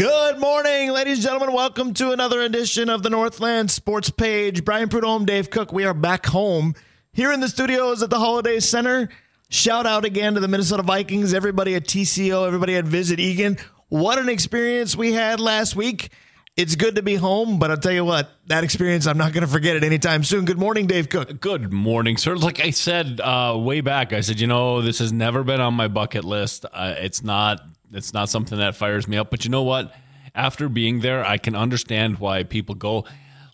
Good morning, ladies and gentlemen. Welcome to another edition of the Northland Sports Page. Brian Prudhomme, Dave Cook. We are back home here in the studios at the Holiday Center. Shout out again to the Minnesota Vikings, everybody at TCO, everybody at Visit Eagan. What an experience we had last week. It's good to be home, but I'll tell you what, that experience, I'm not going to forget it anytime soon. Good morning, Dave Cook. Good morning, sir. Like I said uh, way back, I said, you know, this has never been on my bucket list. Uh, it's not. It's not something that fires me up. But you know what? After being there, I can understand why people go.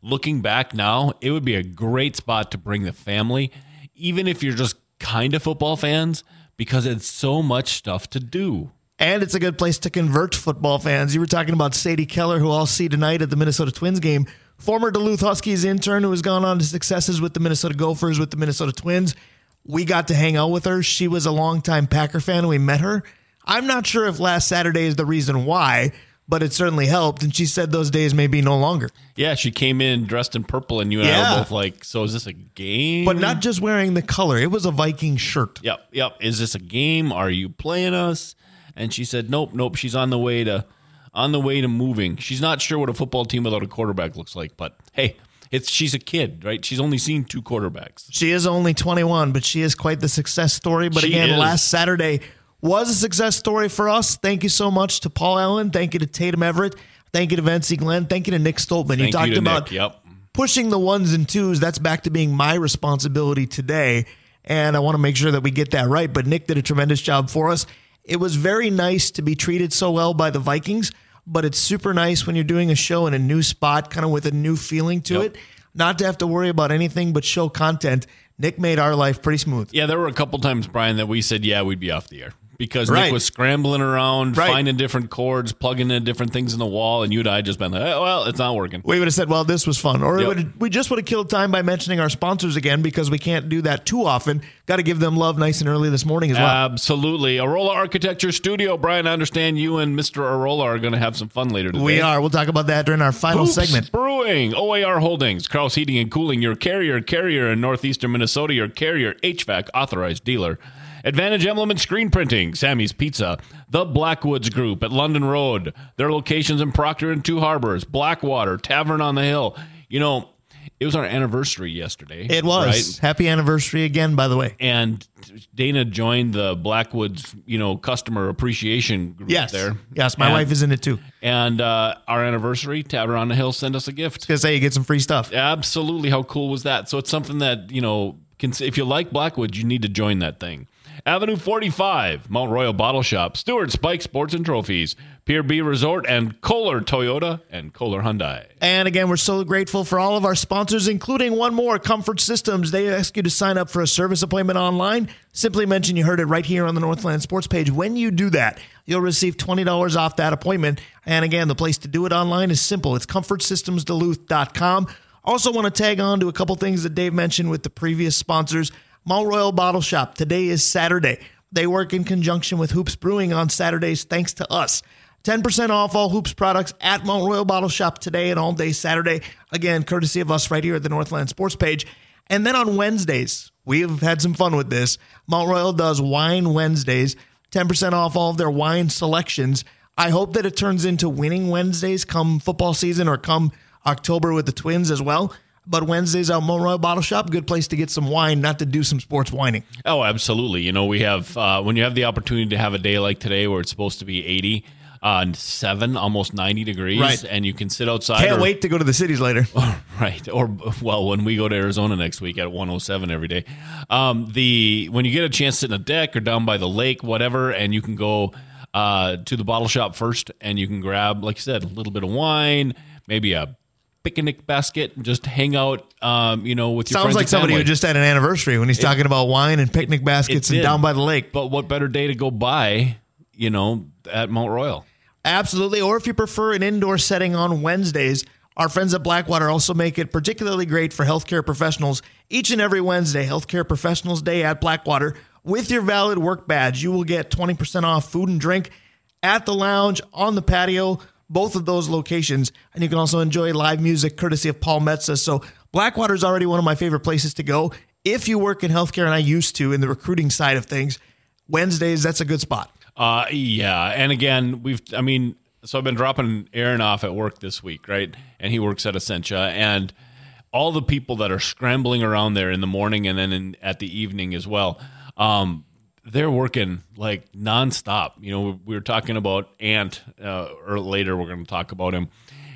Looking back now, it would be a great spot to bring the family, even if you're just kind of football fans, because it's so much stuff to do. And it's a good place to convert football fans. You were talking about Sadie Keller, who I'll see tonight at the Minnesota Twins game. Former Duluth Huskies intern who has gone on to successes with the Minnesota Gophers, with the Minnesota Twins. We got to hang out with her. She was a longtime Packer fan. And we met her. I'm not sure if last Saturday is the reason why, but it certainly helped. And she said those days may be no longer. Yeah, she came in dressed in purple, and you and I Yeah. were both like, "So is this a game?" But not just wearing the color, it was a Viking shirt. Yep, yep. Is this a game? Are you playing us? And she said, "Nope, nope. She's on the way to, on the way to moving. She's not sure what a football team without a quarterback looks like. But hey, it's she's a kid, right? She's only seen two quarterbacks. She is only 21, but she is quite the success story. But She again, is. last Saturday was a success story for us. Thank you so much to Paul Allen. Thank you to Tatum Everett. Thank you to Vance Glenn. Thank you to Nick Stoltman. you talked you about Nick. Yep. pushing the ones and twos. That's back to being my responsibility today. And I want to make sure that we get that right. But Nick did a tremendous job for us. It was very nice to be treated so well by the Vikings, but it's super nice when you're doing a show in a new spot, kind of with a new feeling to Yep. it, not to have to worry about anything but show content. Nick made our life pretty smooth. Yeah, there were a couple times, Brian, that we said, "Yeah, we'd be off the air." Because Right. Nick was scrambling around, Right. finding different cords, plugging in different things in the wall, and you and I just been like, "Eh, "Well, it's not working." We would have said, well, this was fun. Or Yep. we just would have killed time by mentioning our sponsors again because we can't do that too often. Got to give them love nice and early this morning as well. Absolutely. Arola Architecture Studio. Brian, I understand you and Mr. Arola are going to have some fun later today. we are. We'll talk about that during our final segment. Brewing, OAR Holdings, Kraus Heating and Cooling, your carrier, carrier in northeastern Minnesota, your carrier HVAC authorized dealer. Advantage Emblem and Screen Printing, Sammy's Pizza, The Blackwoods Group at London Road, their locations in Proctor and Two Harbors, Blackwater, Tavern on the Hill. You know, it was our anniversary yesterday. It was. right? Happy anniversary again, by the way. And Dana joined the Blackwoods, you know, customer appreciation group Yes. there. Yes, my And- wife is in it too. And uh, our anniversary, Tavern on the Hill sent us a gift. Gonna say you get some free stuff. Absolutely. How cool was that? So it's something that, you know, can, if you like Blackwood, you need to join that thing. Avenue 45, Mount Royal Bottle Shop, Stewart Spike Sports and Trophies, Pier B Resort, and Kolar Toyota and Kolar Hyundai. And again, we're so grateful for all of our sponsors, including one more, Comfort Systems. They ask you to sign up for a service appointment online. Simply mention you heard it right here on the Northland Sports page. When you do that, you'll receive $20 off that appointment. And again, the place to do it online is simple. It's comfortsystemsduluth.com. Also want to tag on to a couple things that Dave mentioned with the previous sponsors. Mount Royal Bottle Shop. Today is Saturday. They work in conjunction with Hoops Brewing on Saturdays thanks to us. 10% off all Hoops products at Mount Royal Bottle Shop today and all day Saturday. Again, courtesy of us right here at the Northland Sports page. And then on Wednesdays, we've had some fun with this. Mount Royal does Wine Wednesdays, 10% off all of their wine selections. I hope that it turns into winning Wednesdays come football season or come October with the Twins as well. But Wednesdays at Mount Royal Bottle Shop, good place to get some wine, not to do some sports whining. Oh, absolutely. You know, we have, uh, when you have the opportunity to have a day like today where it's supposed to be 80, uh, and seven, almost 90 degrees, Right. and you can sit outside. Can't or- wait to go to the cities later. Right. Or well, when we go to Arizona next week at 107 every day. Um, the when you get a chance to sit in a deck or down by the lake, whatever, and you can go uh, to the bottle shop first and you can grab, like I said, a little bit of wine, maybe a picnic basket, and just hang out um, you know, with your friends. Sounds friends like and somebody family. who just had an anniversary when he's talking about wine and picnic baskets and did. down by the lake. But what better day to go by, you know, at Mount Royal? Absolutely. Or if you prefer an indoor setting on Wednesdays, our friends at Blackwater also make it particularly great for healthcare professionals. Each and every Wednesday, Healthcare Professionals Day at Blackwater, with your valid work badge, you will get 20% off food and drink at the lounge, on the patio, both of those locations. And you can also enjoy live music courtesy of Paul Metza. So Blackwater is already one of my favorite places to go. If you work in healthcare, and I used to in the recruiting side of things, Wednesdays, that's a good spot. Uh, yeah, and again, we've. I mean, so I've been dropping Aaron off at work this week, right? And he works at Essentia, and all the people that are scrambling around there in the morning and then in, at the evening as well. Um, they're working like nonstop. You know, we were talking about Ant, uh, or later we're going to talk about him,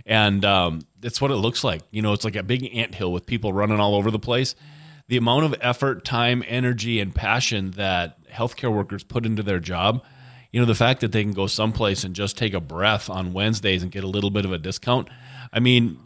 and um, that's what it looks like. You know, it's like a big ant hill with people running all over the place. The amount of effort, time, energy, and passion that healthcare workers put into their job. You know, the fact that they can go someplace and just take a breath on Wednesdays and get a little bit of a discount. I mean,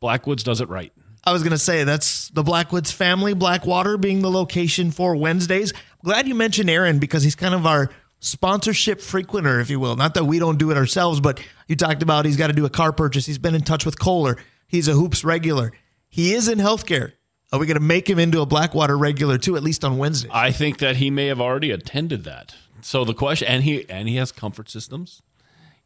Blackwoods does it right. I was going to say that's the Blackwoods family, Blackwater being the location for Wednesdays. Glad you mentioned Aaron because he's kind of our sponsorship frequenter, if you will. Not that we don't do it ourselves, but you talked about he's got to do a car purchase. He's been in touch with Kolar. He's a hoops regular. He is in healthcare. Are we going to make him into a Blackwater regular too, at least on Wednesday? I think that he may have already attended that. So the question, and he and he has comfort systems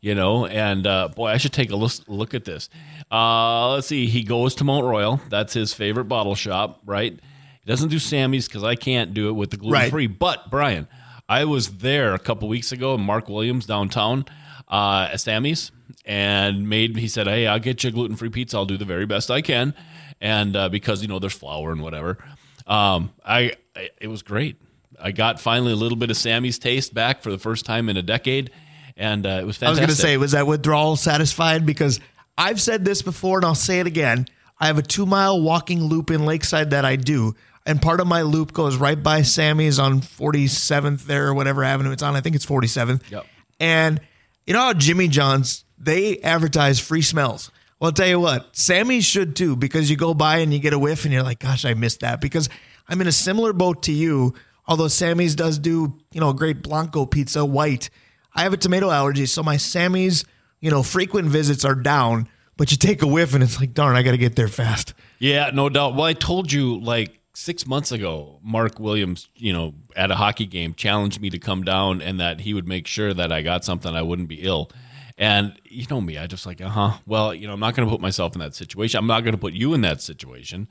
you know. And uh, boy, I should take a look, at this. Uh, let's see. He goes to Mount Royal. That's his favorite bottle shop, right? He doesn't do Sammy's because I can't do it with the gluten free. Right. But Brian, I was there a couple weeks ago. in Mark Williams downtown uh, at Sammy's and made. He said, "Hey, I'll get you a gluten free pizza. I'll do the very best I can." And uh, because you know there's flour and whatever, um, I, I it was great. I got finally a little bit of Sammy's taste back for the first time in a decade and uh, it was fantastic. I was going to say, was that withdrawal satisfied? Because I've said this before, and I'll say it again. I have a two mile walking loop in Lakeside that I do, and part of my loop goes right by Sammy's on 47th there or whatever avenue it's on. I think it's 47th. Yep. And you know how Jimmy John's they advertise free smells. Well, I'll tell you what, Sammy's should too, because you go by and you get a whiff and you're like, gosh, I missed that. Because I'm in a similar boat to you, although Sammy's does do, you know, a great Blanco pizza white. I have a tomato allergy, so my Sammy's, you know, frequent visits are down. But you take a whiff and it's like, darn, I got to get there fast. Yeah, no doubt. Well, I told you like six months ago, Mark Williams, you know, at a hockey game, challenged me to come down and that he would make sure that I got something I wouldn't be ill. And you know me, I just like, uh huh. Well, you know, I'm not going to put myself in that situation. I'm not going to put you in that situation.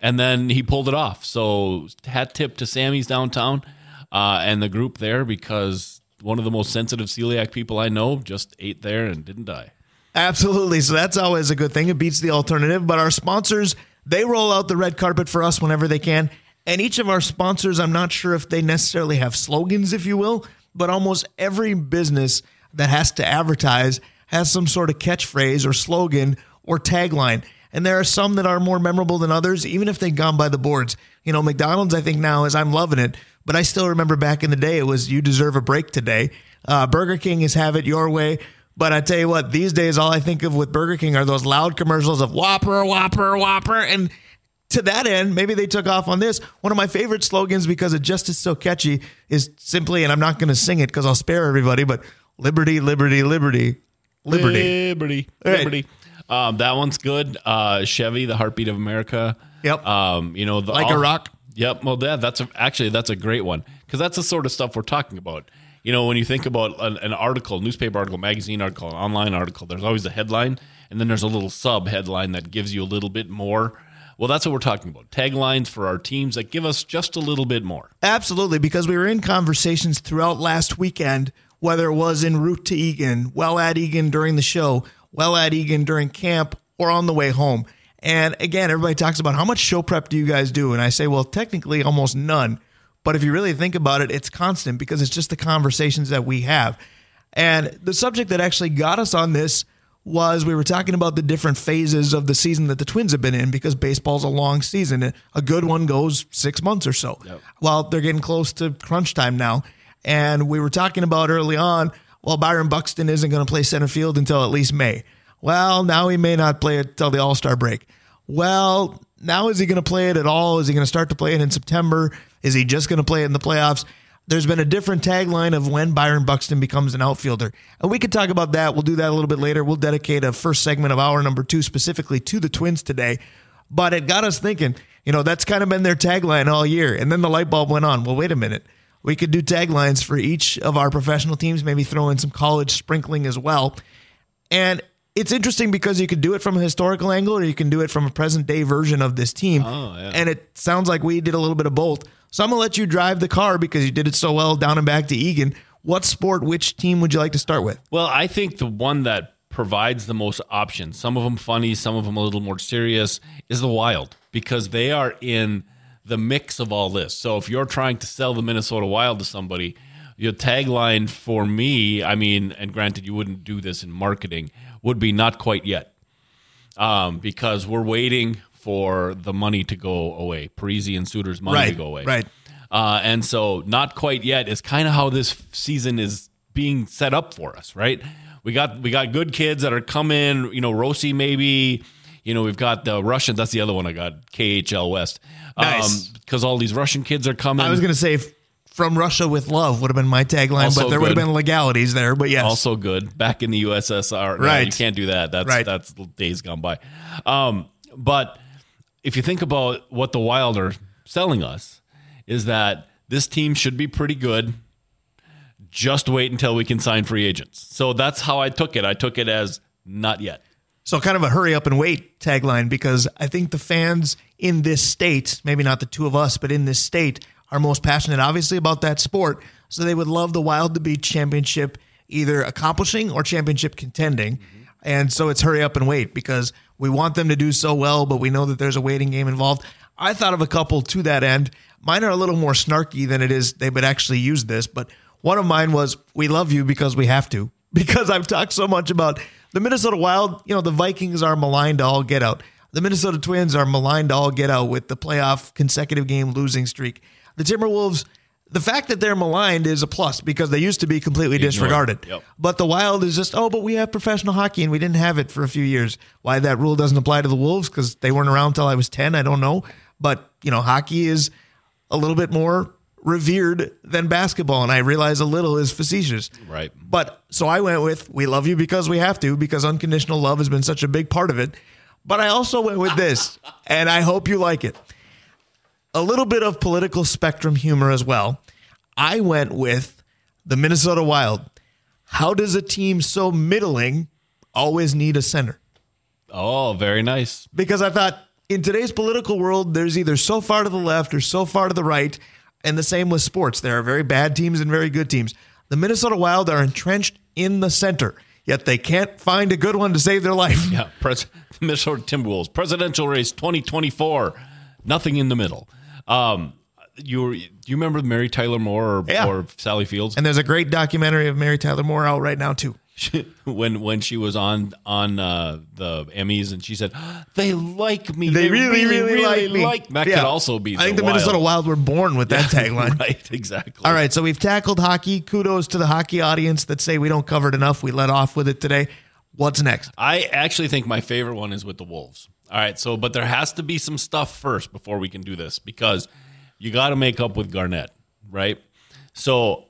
And then he pulled it off. So hat tip to Sammy's downtown uh, and the group there because one of the most sensitive celiac people I know just ate there and didn't die. Absolutely. So that's always a good thing. It beats the alternative. But our sponsors, they roll out the red carpet for us whenever they can. And each of our sponsors, I'm not sure if they necessarily have slogans, if you will, but almost every business that has to advertise has some sort of catchphrase or slogan or tagline. And there are some that are more memorable than others, even if they've gone by the boards. You know, McDonald's, I think now is I'm loving it but I still remember back in the day, it was you deserve a break today. Uh, Burger King is have it your way. But I tell you what, these days, all I think of with Burger King are those loud commercials of Whopper, Whopper, Whopper. And to that end, maybe they took off on this. One of my favorite slogans, because it just is so catchy, is simply, and I'm not going to sing it because I'll spare everybody, but liberty, liberty, liberty, liberty. Liberty, liberty. Right. Um, that one's good. Uh, Chevy, the heartbeat of America. Yep. Um, you know, the, like all, a rock. Yep. Well, yeah, that's a, actually that's a great one because that's the sort of stuff we're talking about. You know, when you think about an, an, article, newspaper article, magazine article, an online article, there's always a headline, and then there's a little sub headline that gives you a little bit more. Well, that's what we're talking about. Taglines for our teams that give us just a little bit more. Absolutely, because we were in conversations throughout last weekend, whether it was en route to Eagan, well at Eagan during the show, well at Eagan during camp, or on the way home. And again, everybody talks about how much show prep do you guys do? And I say, well, technically almost none. But if you really think about it, it's constant because it's just the conversations that we have. And the subject that actually got us on this was we were talking about the different phases of the season that the Twins have been in because baseball's a long season. A good one goes six months or so. Yep. Well, they're getting close to crunch time now. And we were talking about early on, well, Byron Buxton isn't going to play center field until at least May. Well, now he may not play it until the All Star break. Well, now is he going to play it at all? Is he going to start to play it in September? Is he just going to play it in the playoffs? There's been a different tagline of when Byron Buxton becomes an outfielder. And we could talk about that. We'll do that a little bit later. We'll dedicate a first segment of hour number two specifically to the Twins today. But it got us thinking, you know, that's kind of been their tagline all year. And then the light bulb went on. Well, wait a minute. We could do taglines for each of our professional teams, maybe throw in some college sprinkling as well. And it's interesting because you can do it from a historical angle or you can do it from a present day version of this team. Oh, yeah. And it sounds like we did a little bit of both. So I'm going to let you drive the car because you did it so well down and back to Eagan. What sport, which team would you like to start with? Well, I think the one that provides the most options, some of them funny, some of them a little more serious, is the Wild because they are in the mix of all this. So if you're trying to sell the Minnesota Wild to somebody, your tagline for me, I mean, and granted, you wouldn't do this in marketing, would be not quite yet. Um, because we're waiting for the money to go away, Parise and Suter's money right, to go away. Right. Uh, and so, not quite yet is kind of how this season is being set up for us, right? We got we got good kids that are coming. You know, Rossi maybe. You know, we've got the Russians. That's the other one I got. KHL West. Nice. Because all these Russian kids are coming. I was going to say from Russia with love would have been my tagline, Also but there would have been legalities there. But yes, also good back in the USSR. No, Right. you can't do that. That's Right. that's days gone by. Um, but if you think about what the Wild are selling us, is that this team should be pretty good. Just wait until we can sign free agents. So that's how I took it. I took it as not yet. So kind of a hurry up and wait tagline because I think the fans in this state, maybe not the two of us, but in this state, are most passionate, obviously, about that sport. So they would love the Wild to be championship either accomplishing or championship contending. And so it's hurry up and wait because we want them to do so well, but we know that there's a waiting game involved. I thought of a couple to that end. Mine are a little more snarky than it is they would actually use this, but one of mine was we love you because we have to. Because I've talked so much about the Minnesota Wild, you know, the Vikings are maligned to all get out. The Minnesota Twins are maligned to all get out with the playoff consecutive game losing streak. The Timberwolves, the fact that they're maligned is a plus because they used to be completely disregarded. Yep. But the Wild is just, oh, but we have professional hockey and we didn't have it for a few years. Why that rule doesn't apply to the Wolves because they weren't around until I was 10, I don't know. But, you know, hockey is a little bit more revered than basketball. And I realize a little is facetious. Right. But so I went with we love you because we have to, because unconditional love has been such a big part of it. But I also went with this, and I hope you like it. A little bit of political spectrum humor as well. I went with the Minnesota Wild. How does a team so middling always need a center? Oh, very nice. because I thought in today's political world, there's either so far to the left or so far to the right. And the same with sports. There are very bad teams and very good teams. The Minnesota Wild are entrenched in the center, yet they can't find a good one to save their life. Yeah, pres- Minnesota Timberwolves presidential race 2024. Nothing in the middle. Um, you were, do you remember Mary Tyler Moore or, Yeah. or Sally Fields And there's a great documentary of Mary Tyler Moore out right now, too. when when she was on on uh, the Emmys and she said they like me. They really, really, like me. like-" That Yeah. could also be. I think the Minnesota Wild were born with that tagline. right? Exactly. All right, so we've tackled hockey. Kudos to the hockey audience that say we don't cover it enough. We let off with it today. What's next? I actually think my favorite one is with the Wolves. All right, so but there has to be some stuff first before we can do this because you got to make up with Garnett, right? So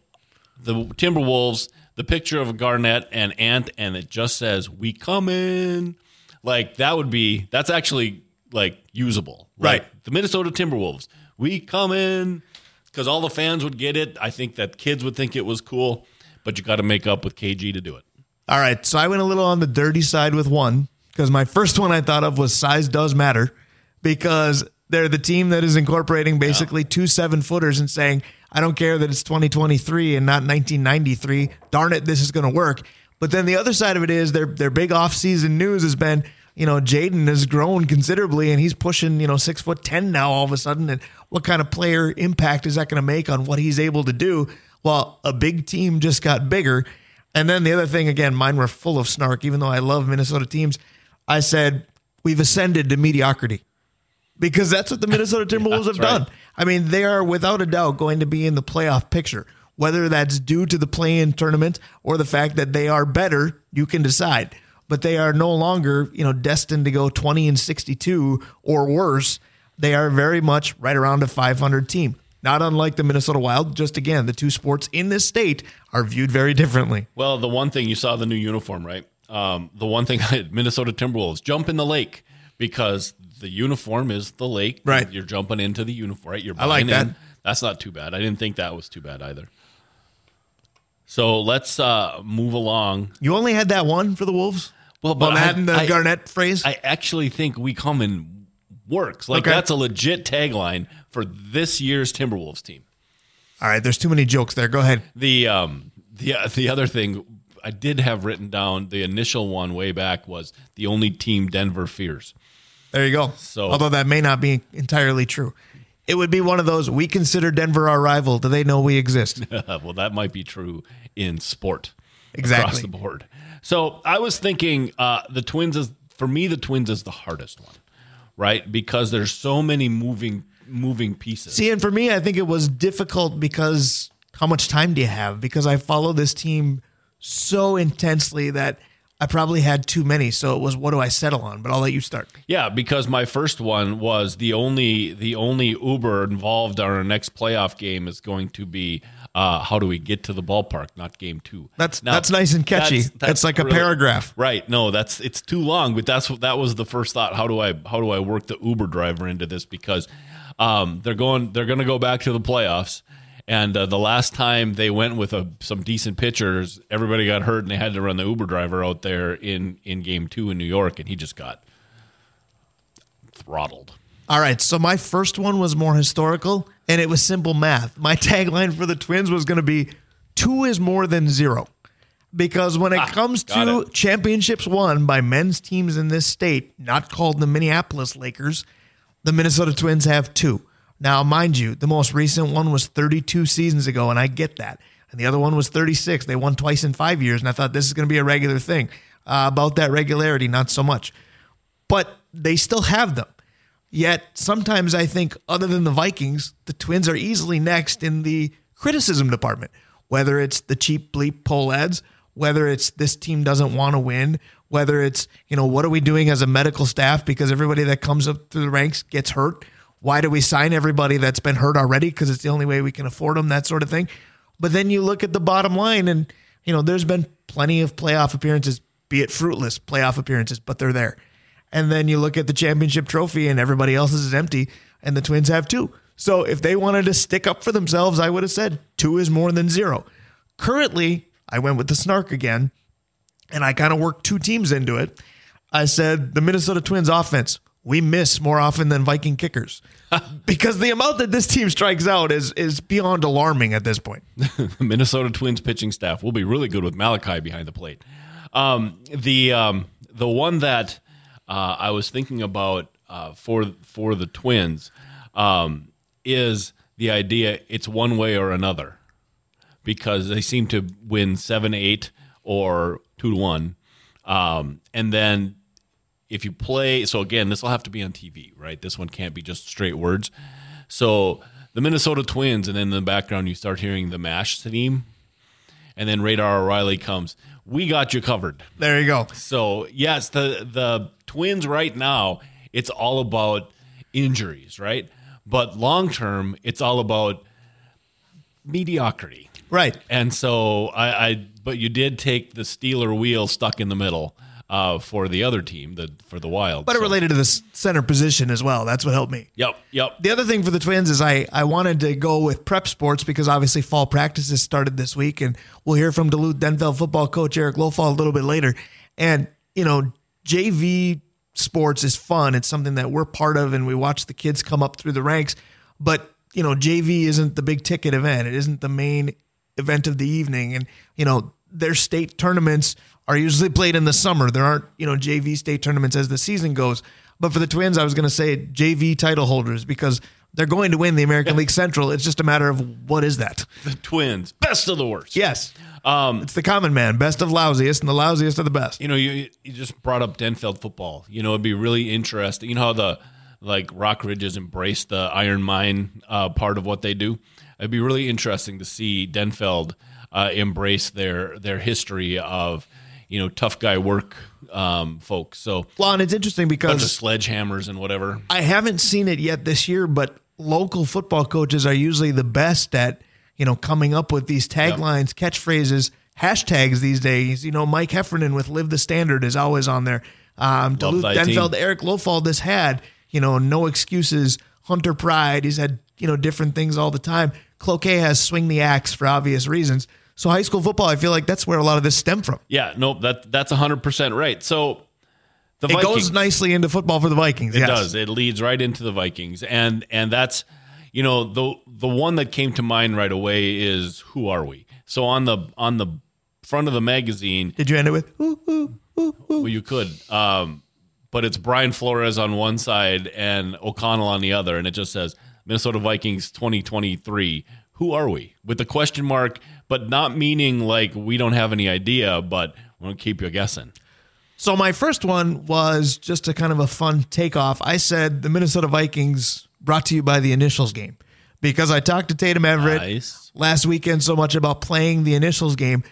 the Timberwolves, the picture of Garnett and Ant, and it just says "We come in," like that would be that's actually like usable, Right. Like, the Minnesota Timberwolves, we come in because all the fans would get it. I think that kids would think it was cool, but you got to make up with KG to do it. All right, so I went a little on the dirty side with one because my first one I thought of was size does matter because they're the team that is incorporating basically two seven footers and saying, I don't care that it's 2023 and not 1993. Darn it, this is going to work. But then the other side of it is their their big offseason news has been, you know, Jaden has grown considerably and he's pushing, you know, six foot ten now all of a sudden. And what kind of player impact is that going to make on what he's able to do? Well, a big team just got bigger. And then the other thing, again, mine were full of snark, even though I love Minnesota teams. I said, we've ascended to mediocrity because that's what the Minnesota Timberwolves have that's right. done. I mean, they are without a doubt going to be in the playoff picture. Whether that's due to the play in tournament or the fact that they are better, you can decide. But they are no longer, you know, destined to go 20 and 62 or worse. They are very much right around a 500 team. Not unlike the Minnesota Wild, just again, the two sports in this state are viewed very differently. Well, the one thing you saw the new uniform, right? Um, the one thing I Minnesota Timberwolves jump in the lake because the uniform is the lake. Right. You're jumping into the uniform, right? You're I like in. that. That's not too bad. I didn't think that was too bad either. So let's uh, move along. You only had that one for the Wolves? Well, but I- and the I- Garnett phrase? I actually think we come in works. Like Okay. that's a legit tagline for this year's Timberwolves team. All right, there's too many jokes there. Go ahead. The um the the other thing I did have written down the initial one way back was the only team Denver fears. There you go. So- although that may not be entirely true, it would be one of those. We consider Denver our rival. Do they know we exist? well, that might be true in sport Exactly. across the board. So I was thinking uh, the Twins is for me the Twins is the hardest one, right? Because there's so many moving moving pieces. See, and for me, I think it was difficult because how much time do you have? Because I follow this team so intensely that I probably had too many. So it was, what do I settle on? But I'll let you start. Yeah, because my first one was the only the only Uber involved on our next playoff game is going to be uh, how do we get to the ballpark, not game two. That's that's nice and catchy. That's, like a paragraph. Right. No, that's it's too long, but that's what that was the first thought. How do I how do I work the Uber driver into this because um, they're going they're going to go back to the playoffs. And uh, the last time they went with a, some decent pitchers, everybody got hurt, and they had to run the Uber driver out there in in Game Two in New York, and he just got throttled. All right. So my first one was more historical and it was simple math. My tagline for the Twins was going to be two is more than zero. Because when it comes to it. championships won by men's teams in this state, not called the Minneapolis Lakers, the Minnesota Twins have two. Now, mind you, the most recent one was 32 seasons ago, and I get that. And the other one was 36. They won twice in five years, and I thought this is going to be a regular thing. Uh, about that regularity, not so much. But they still have them. Yet sometimes I think, other than the Vikings, the Twins are easily next in the criticism department. Whether it's the cheap bleep poll ads, whether it's this team doesn't want to win, whether it's, you know, what are we doing as a medical staff because everybody that comes up through the ranks gets hurt. Why do we sign everybody that's been hurt already? Because it's the only way we can afford them, that sort of thing. But then you look at the bottom line, and, you know, there's been plenty of playoff appearances, be it fruitless playoff appearances, but they're there. And then you look at the championship trophy and everybody else's is empty, and the Twins have two. So if they wanted to stick up for themselves, I would have said two is more than zero. Currently, I went with the snark again, and I kind of worked two teams into it. I said the Minnesota Twins offense, we miss more often than Viking kickers. because the amount that this team strikes out is is beyond alarming at this point. Minnesota Twins pitching staff will be really good with Malachi behind the plate. Um, the um, the one that uh, I was thinking about uh, for for the Twins um, is the idea it's one way or another because they seem to win seven eight or two to one, um, and then if you play so again this will have to be on TV right? This one can't be just straight words. So the Minnesota Twins and then in the background you start hearing the mash theme and then Radar O'Reilly comes we got you covered. There you go. so yes the the Twins right now it's all about injuries right? But long term it's all about mediocrity. Right. and so I, I but you did take the Stealers Wheel stuck in the middle uh, for the other team, the for the Wild. But it related to the center position as well. That's what helped me. Yep, yep. The other thing for the Twins is I, I wanted to go with prep sports because obviously fall practices started this week, and we'll hear from Duluth Denfeld football coach Eric Lofall a little bit later. And you know, JV sports is fun. It's something that we're part of, and we watch the kids come up through the ranks. But you know, JV isn't the big ticket event. It isn't the main event of the evening, and you know, their state tournaments are usually played in the summer. There aren't you know JV state tournaments as the season goes. But for the Twins, I was going to say JV title holders because they're going to win the American League Central. It's just a matter of what is that? The Twins, best of the worst. Yes, Um, it's the common man, best of lousiest, and the lousiest of the best. you know, you you just brought up Denfeld football. You know, it'd be really interesting. You know how the like Rock Ridges embrace the Iron Mine uh, part of what they do. It'd be really interesting to see Denfeld uh, embrace their their history of you know tough guy work um, folks. So Well, and it's interesting bunch of because sledgehammers and whatever. I haven't seen it yet this year, but local football coaches are usually the best at you know coming up with these taglines, catchphrases, hashtags these days. You know, Mike Heffernan with "Live the Standard" is always on there. Um, Duluth Denfeld, team. Eric Lofald has had you know no excuses. Hunter Pride, he's had you know different things all the time. Cloquet has swing the axe for obvious reasons. So high school football, I feel like that's where a lot of this stem from. Yeah, nope, that that's hundred percent right. So the It Vikings, goes nicely into football for the Vikings. It yes. does. It leads right into the Vikings, and and that's you know the the one that came to mind right away is who are we? So on the on the front of the magazine. Did you end it with ooh, ooh, ooh? Well, you could. Um, but it's Brian Flores on one side and O'Connell on the other, and it just says Minnesota Vikings 2023. Who are we? With the question mark, but not meaning like we don't have any idea, but we will keep you guessing. So my first one was just a kind of a fun takeoff. I said the Minnesota Vikings brought to you by the initials game because I talked to Tatum Everett Nice. last weekend so much about playing the initials game.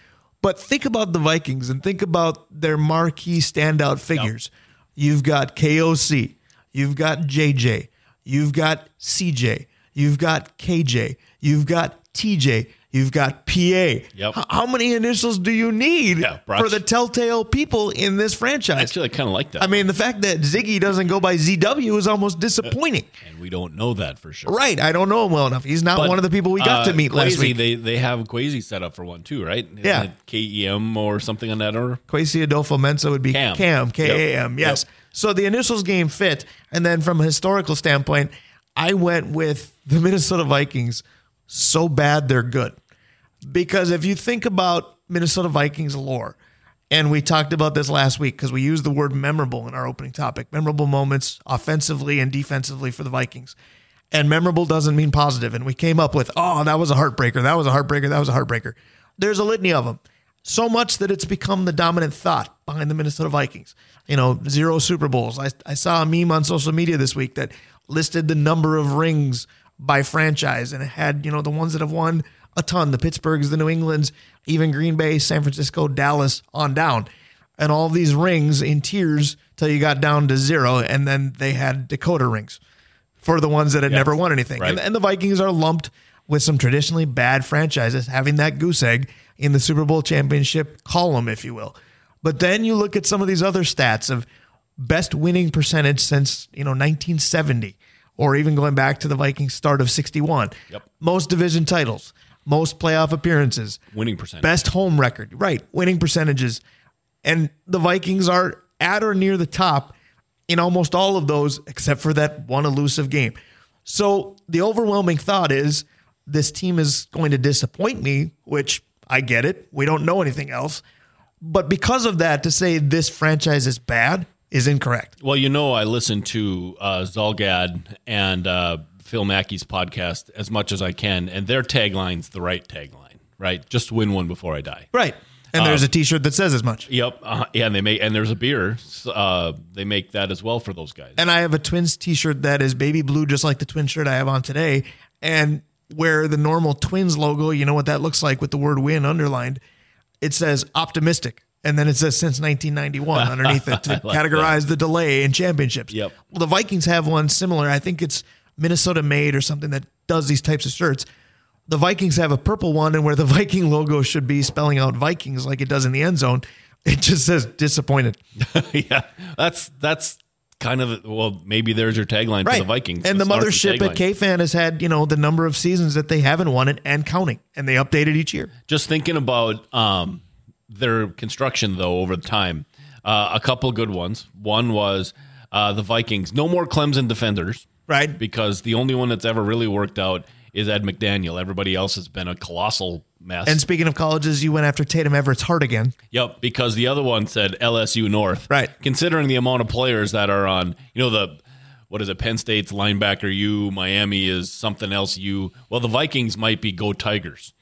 But think about the Vikings and think about their marquee standout figures. You've got KOC, you've got JJ, you've got CJ, you've got KJ, you've got TJ, you've got PA. Yep. H- how many initials do you need Yeah, for the telltale people in this franchise? Actually, I kind of like that. I mean, the fact that Ziggy doesn't go by ZW is almost disappointing. and we don't know that for sure. right. I don't know him well enough. He's not But, one of the people we got uh, to meet last week. They they have Kwesi set up for one too, right? Isn't Yeah. KEM or something on that order. Kwesi Adofo-Mensah would be Cam. Cam, K A M. Yep. Yes. So the initials game fit. And then from a historical standpoint, I went with the Minnesota Vikings so bad they're good. Because if you think about Minnesota Vikings lore, and we talked about this last week because we used the word memorable in our opening topic memorable moments offensively and defensively for the Vikings. And memorable doesn't mean positive. And we came up with, oh, that was a heartbreaker. That was a heartbreaker. That was a heartbreaker. There's a litany of them. So much that it's become the dominant thought behind the Minnesota Vikings. You know, zero Super Bowls. I, I saw a meme on social media this week that listed the number of rings by franchise and it had, you know, the ones that have won a ton the Pittsburghs, the New Englands, even Green Bay, San Francisco, Dallas, on down. And all these rings in tiers till you got down to zero. And then they had Dakota rings for the ones that had never won anything. right. And, and the Vikings are lumped with some traditionally bad franchises having that goose egg in the Super Bowl championship column, if you will. But then you look at some of these other stats of best winning percentage since, you know, 1970 or even going back to the Vikings start of 61. Yep. Most division titles, most playoff appearances, Winning percentage. best home record, right? Winning percentages. And the Vikings are at or near the top in almost all of those, except for that one elusive game. So the overwhelming thought is this team is going to disappoint me, which I get it. We don't know anything else. But because of that, to say this franchise is bad is incorrect. Well, you know, I listen to uh, Zulgad and uh, Phil Mackey's podcast as much as I can, and their tagline's the right tagline, right? Just win one before I die. Right. And there's a t shirt that says as much. Yep. Uh, yeah, and they make and there's a beer. Uh, they make that as well for those guys. And I have a Twins t shirt that is baby blue, just like the twin shirt I have on today. And where the normal Twins logo, you know what that looks like with the word win underlined, it says optimistic. And then it says since 1991 underneath it to like categorize the delay in championships. Yep. Well, the Vikings have one similar. I think it's Minnesota made or something that does these types of shirts. The Vikings have a purple one, and where the Viking logo should be spelling out Vikings like it does in the end zone, it just says disappointed. yeah, that's that's kind of well, maybe there's your tagline for the Vikings. And the mothership at tagline. KFan has had, you know, the number of seasons that they haven't won it and counting. And they update it each year. Just thinking about um, their construction though over time, uh, a couple good ones. One was uh, the Vikings. No more Clemson defenders. Right. because the only one that's ever really worked out is Ed McDaniel. Everybody else has been a colossal mess. And speaking of colleges, you went after Tatum Everett's heart again. yep, because the other one said LSU North. Right. Considering the amount of players that are on, you know, the what is it, Penn State's linebacker U, Miami is something else U. Well, the Vikings might be Go Tigers.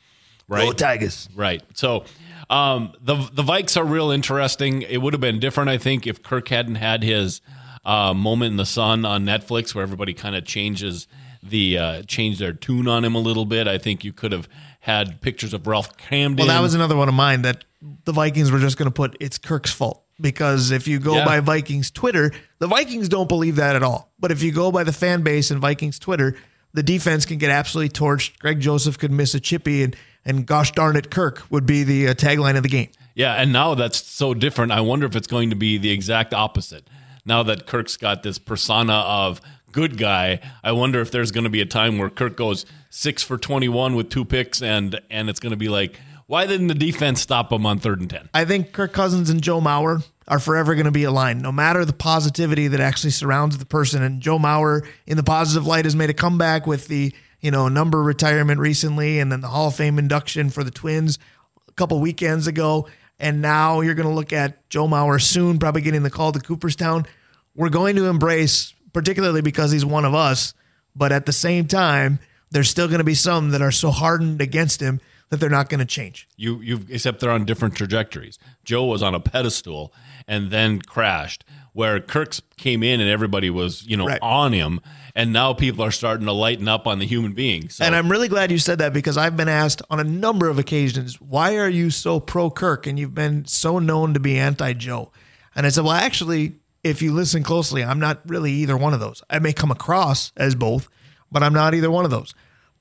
Right. Go Tigers. Right. So um, the the Vikes are real interesting. It would have been different, I think, if Kirk hadn't had his uh, moment in the sun on Netflix, where everybody kind of changes the uh, change their tune on him a little bit. I think you could have had pictures of Ralph Camden. Well, that was another one of mine that the Vikings were just going to put it's Kirk's fault. Because if you go Yeah. by Vikings Twitter, the Vikings don't believe that at all. But if you go by the fan base and Vikings Twitter, the defense can get absolutely torched. Greg Joseph could miss a chippy, and, and gosh darn it, Kirk would be the uh, tagline of the game. Yeah, and now that's so different. I wonder if it's going to be the exact opposite. Now that Kirk's got this persona of good guy, I wonder if there's going to be a time where Kirk goes six for twenty-one with two picks, and and it's going to be like, why didn't the defense stop him on third and ten? I think Kirk Cousins and Joe Mauer are forever going to be aligned, no matter the positivity that actually surrounds the person. And Joe Mauer, in the positive light, has made a comeback with the you know number retirement recently, and then the Hall of Fame induction for the Twins. a couple weekends ago, and now you're going to look at Joe Mauer soon, probably getting the call to Cooperstown. We're going to embrace, particularly because he's one of us, but at the same time, there's still going to be some that are so hardened against him that they're not going to change. You you've except they're on different trajectories. Joe was on a pedestal and then crashed. Where Kirk's came in and everybody was you know Right. on him, and now people are starting to lighten up on the human being. So And I'm really glad you said that because I've been asked on a number of occasions, why are you so pro Kirk and you've been so known to be anti Joe? And I said, well, actually, if you listen closely, I'm not really either one of those. I may come across as both, but I'm not either one of those.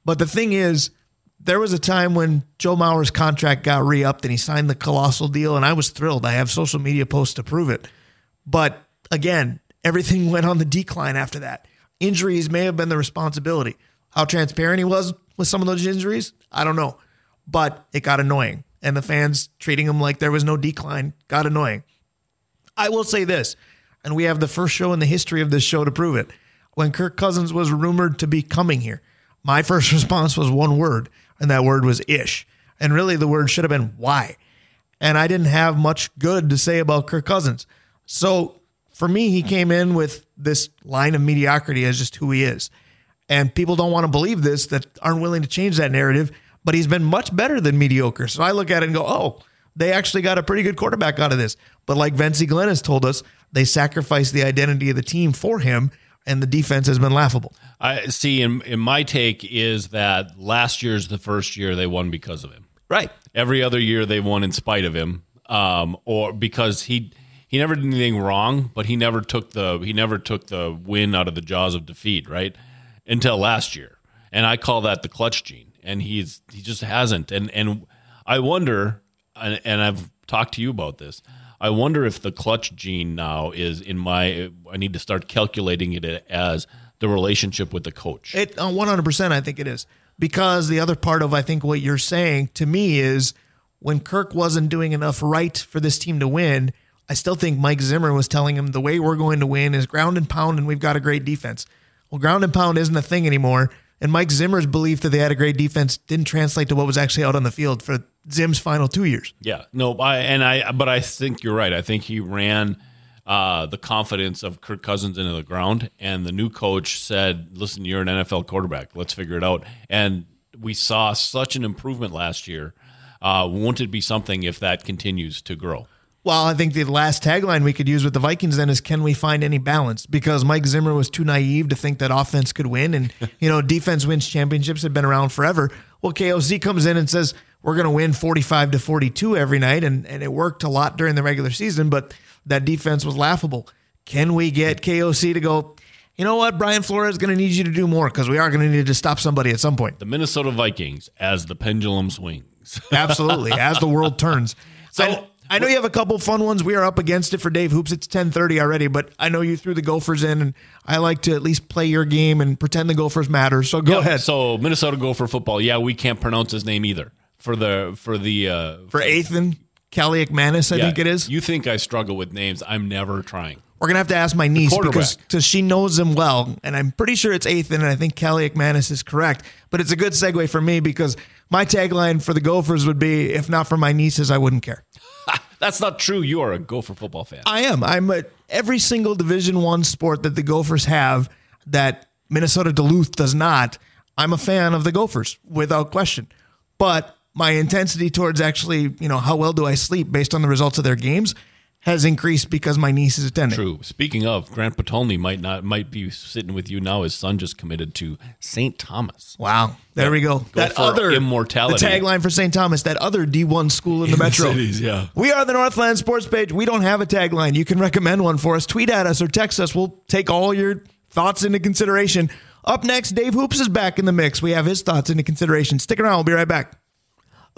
But the thing is, there was a time when Joe Mauer's contract got re upped and he signed the colossal deal, and I was thrilled. I have social media posts to prove it. But again, everything went on the decline after that. Injuries may have been the responsibility. How transparent he was with some of those injuries, I don't know. But it got annoying. And the fans treating him like there was no decline got annoying. I will say this, and we have the first show in the history of this show to prove it. When Kirk Cousins was rumored to be coming here, my first response was one word, and that word was ish. And really, the word should have been why. And I didn't have much good to say about Kirk Cousins. So for me, he came in with this line of mediocrity as just who he is. And people don't want to believe this that aren't willing to change that narrative, but he's been much better than mediocre. So I look at it and go, oh, they actually got a pretty good quarterback out of this. But like Vince Glenn has told us, they sacrificed the identity of the team for him, and the defense has been laughable. I see. In in my take is that last year's the first year they won because of him. Right. Every other year they won in spite of him, um, or because he he never did anything wrong, but he never took the he never took the win out of the jaws of defeat, right? Until last year, and I call that the clutch gene, and he's he just hasn't, and and I wonder, and, and I've talked to you about this. I wonder if the clutch gene now is in my. I need to start calculating it as the relationship with the coach. It uh, 100% I think it is. Because the other part of I think what you're saying to me is when Kirk wasn't doing enough right for this team to win, I still think Mike Zimmer was telling him the way we're going to win is ground and pound and we've got a great defense. Well, ground and pound isn't a thing anymore. And Mike Zimmer's belief that they had a great defense didn't translate to what was actually out on the field for Zim's final two years. Yeah, no, I and I, but I think you're right. I think he ran uh, the confidence of Kirk Cousins into the ground, and the new coach said, "Listen, you're an NFL quarterback. Let's figure it out." And we saw such an improvement last year. Uh, won't it be something if that continues to grow? Well, I think the last tagline we could use with the Vikings then is can we find any balance? Because Mike Zimmer was too naive to think that offense could win and you know, defense wins championships have been around forever. Well, KOC comes in and says we're going to win 45 to 42 every night and and it worked a lot during the regular season, but that defense was laughable. Can we get KOC to go, you know what, Brian Flores is going to need you to do more because we are going to need to stop somebody at some point. The Minnesota Vikings as the pendulum swings. Absolutely, as the world turns. So I- I, know you have a couple fun ones. We are up against it for Dave Hoops. It's ten thirty already, but I know you threw the Gophers in, and I like to at least play your game and pretend the Gophers matter. So go ahead So Minnesota Gopher football. Yeah, we can't pronounce his name either for the for the uh, for Ethan Kelly Manis. I yeah, think it is. You think I struggle with names? I'm never trying. We're gonna have to ask my niece because because she knows him well, and I'm pretty sure it's Ethan, and I think Kelly Manis is correct. But it's a good segue for me because my tagline for the Gophers would be, "If not for my nieces, I wouldn't care." That's not true. You are a Gopher football fan. I am. I'm a, every single Division One sport that the Gophers have that Minnesota Duluth does not. I'm a fan of the Gophers without question. But my intensity towards actually, you know, how well do I sleep based on the results of their games has increased because my niece is attending. True. Speaking of, Grant Patolny might not might be sitting with you now. His son just committed to St. Thomas. Wow. There we go. that for other immortality. The tagline for St. Thomas, that other D1 school in the metro. cities, yeah. We are the Northland Sports Page. We don't have a tagline. You can recommend one for us. Tweet at us or text us. We'll take all your thoughts into consideration. Up next, Dave Hoops is back in the mix. We have his thoughts into consideration. Stick around. We'll be right back.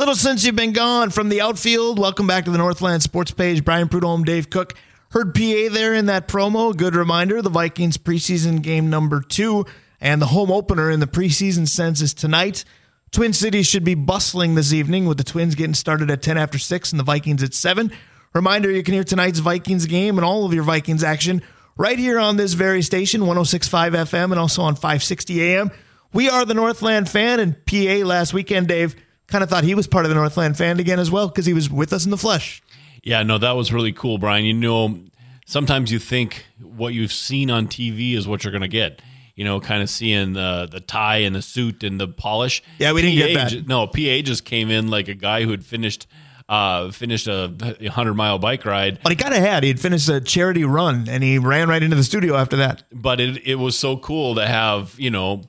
Little since you've been gone from the outfield. Welcome back to the Northland Sports Page. Brian Prudhomme, Dave Cook. Heard PA there in that promo. Good reminder. The Vikings preseason game number two and the home opener in the preseason sense is tonight. Twin Cities should be bustling this evening with the Twins getting started at 10 after 6 and the Vikings at 7. Reminder you can hear tonight's Vikings game and all of your Vikings action right here on this very station, 1065 FM and also on 560 AM. We are the Northland fan and PA last weekend, Dave kind of thought he was part of the Northland fan again as well because he was with us in the flesh. Yeah, no, that was really cool, Brian. You know, sometimes you think what you've seen on TV is what you're going to get. You know, kind of seeing the the tie and the suit and the polish. Yeah, we didn't PA get that. No, PA just came in like a guy who had finished uh, finished a hundred mile bike ride, But he kind of had. He had finished a charity run and he ran right into the studio after that. but it it was so cool to have you know.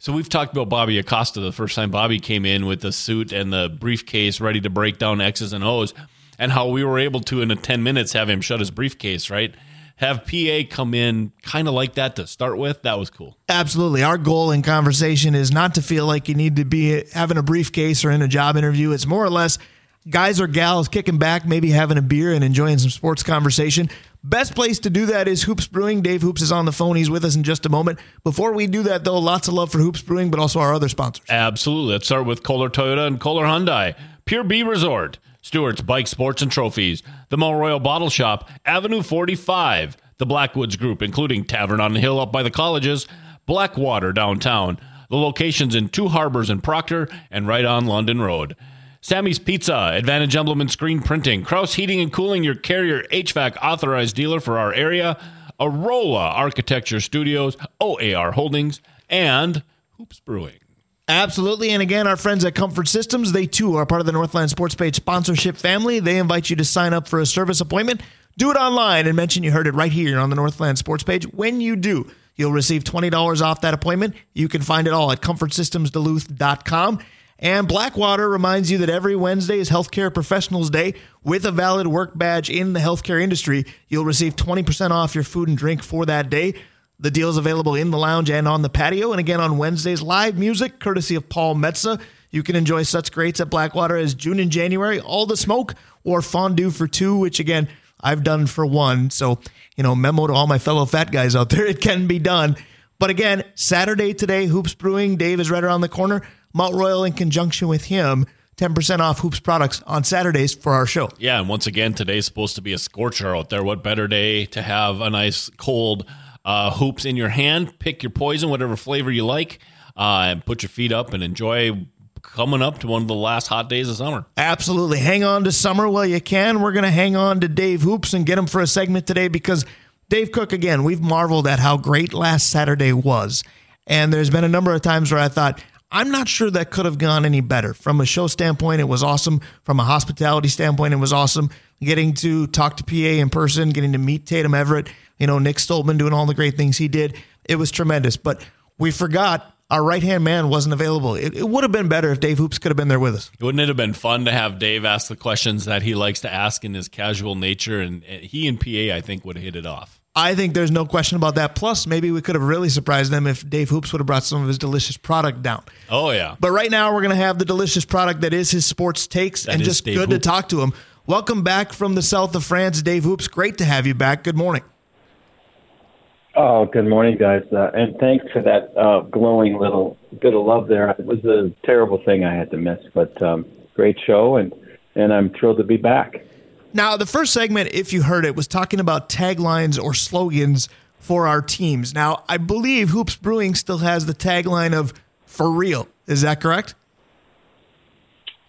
So we've talked about Bobby Acosta the first time Bobby came in with the suit and the briefcase ready to break down X's and O's, and how we were able to in a ten minutes have him shut his briefcase right. Have PA come in kind of like that to start with. That was cool. Absolutely. Our goal in conversation is not to feel like you need to be having a briefcase or in a job interview. It's more or less guys or gals kicking back, maybe having a beer and enjoying some sports conversation. Best place to do that is Hoops Brewing. Dave Hoops is on the phone. He's with us in just a moment. Before we do that, though, lots of love for Hoops Brewing, but also our other sponsors. Absolutely. Let's start with Kolar Toyota and Kolar Hyundai, Pier B Resort, Stewart's Bike Sports and Trophies, the Mount Royal Bottle Shop, Avenue 45, the Blackwoods Group, including Tavern on the Hill up by the colleges, Blackwater downtown, the locations in Two Harbors and Proctor, and right on London Road. Sammy's Pizza, Advantage Emblem and Screen Printing, Kraus Heating and Cooling, your carrier HVAC authorized dealer for our area, Arola Architecture Studios, OAR Holdings, and Hoops Brewing. Absolutely. And again, our friends at Comfort Systems, they too are part of the Northland Sports Page sponsorship family. They invite you to sign up for a service appointment. Do it online and mention you heard it right here on the Northland Sports Page. When you do, you'll receive $20 off that appointment. You can find it all at comfortsystemsduluth.com. And Blackwater reminds you that every Wednesday is Healthcare Professionals Day. With a valid work badge in the healthcare industry, you'll receive 20% off your food and drink for that day. The deal is available in the lounge and on the patio. And again, on Wednesdays, live music courtesy of Paul Metza. You can enjoy such greats at Blackwater as June and January, All the Smoke, or Fondue for two, which again, I've done for one. So, you know, memo to all my fellow fat guys out there, it can be done. But again, Saturday today, Hoops Brewing, Dave is right around the corner. Mount Royal, in conjunction with him, 10% off Hoops products on Saturdays for our show. Yeah, and once again, today's supposed to be a scorcher out there. What better day to have a nice cold uh, hoops in your hand? Pick your poison, whatever flavor you like, uh, and put your feet up and enjoy coming up to one of the last hot days of summer. Absolutely. Hang on to summer while you can. We're going to hang on to Dave Hoops and get him for a segment today because Dave Cook, again, we've marveled at how great last Saturday was. And there's been a number of times where I thought, I'm not sure that could have gone any better. From a show standpoint, it was awesome. From a hospitality standpoint, it was awesome. Getting to talk to PA in person, getting to meet Tatum Everett, you know, Nick Stoltman doing all the great things he did. It was tremendous. But we forgot our right hand man wasn't available. It, it would have been better if Dave Hoops could have been there with us. Wouldn't it have been fun to have Dave ask the questions that he likes to ask in his casual nature? And he and PA, I think, would have hit it off. I think there's no question about that. Plus, maybe we could have really surprised them if Dave Hoops would have brought some of his delicious product down. Oh, yeah. But right now, we're going to have the delicious product that is his sports takes That and just Dave good Hoops. to talk to him. Welcome back from the south of France, Dave Hoops. Great to have you back. Good morning. Oh, good morning, guys, uh, and thanks for that uh, glowing little bit of love there. It was a terrible thing I had to miss, but um, great show, and and I'm thrilled to be back. Now, the first segment, if you heard it, was talking about taglines or slogans for our teams. Now, I believe Hoops Brewing still has the tagline of "For real." Is that correct?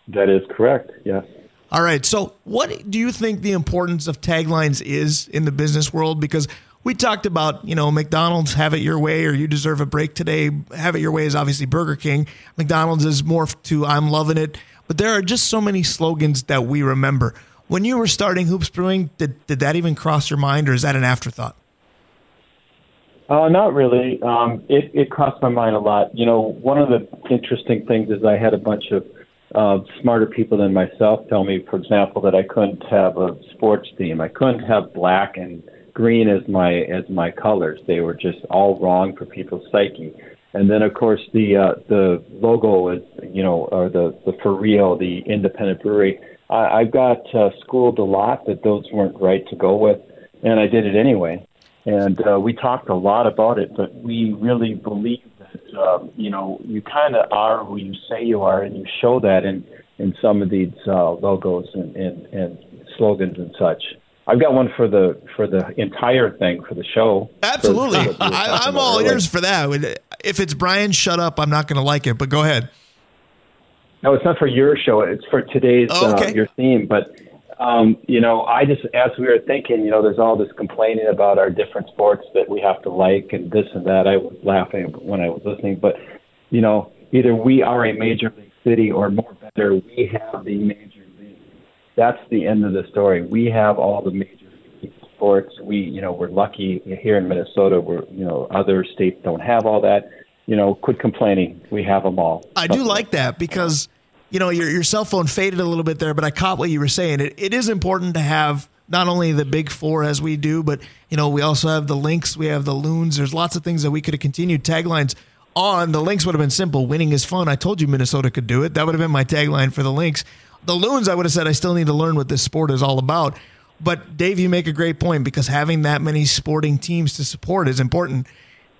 That is correct. Yes. All right. So, what do you think the importance of taglines is in the business world? Because we talked about, you know, McDonald's have it your way or you deserve a break today. Have it your way is obviously Burger King. McDonald's is morphed to I'm loving it. But there are just so many slogans that we remember. When you were starting Hoops Brewing, did, did that even cross your mind or is that an afterthought? Uh, not really. Um, it, it crossed my mind a lot. You know, one of the interesting things is I had a bunch of uh, smarter people than myself tell me, for example, that I couldn't have a sports team. I couldn't have black and green as my as my colors. They were just all wrong for people's psyche. And then, of course, the uh, the logo is, you know, or the the for real, the independent brewery. I, I got uh, schooled a lot that those weren't right to go with, and I did it anyway and uh, we talked a lot about it. But we really believe that um, you know you kind of are who you say you are, and you show that in in some of these uh, logos and, and and slogans and such. I've got one for the for the entire thing for the show. Absolutely. For- for what we were I, I'm all ears for that. If it's Brian, shut up, I'm not going to like it. But go ahead. No, it's not for your show. It's for today's Oh, okay. uh, your theme. But um, you know, I just as we were thinking, you know, there's all this complaining about our different sports that we have to like and this and that. I was laughing when I was listening, but you know, either we are a major league city or more better, we have the major league. That's the end of the story. We have all the major league sports. We, you know, we're lucky here in Minnesota. We're, you know, other states don't have all that. You know, quit complaining. We have them all. I do like that because you know your your cell phone faded a little bit there, but I caught what you were saying. It it is important to have not only the big four as we do, but you know we also have the links, we have the loons. There's lots of things that we could have continued taglines on. The links would have been simple. Winning is fun. I told you Minnesota could do it. That would have been my tagline for the links. The loons, I would have said I still need to learn what this sport is all about. But Dave, you make a great point because having that many sporting teams to support is important.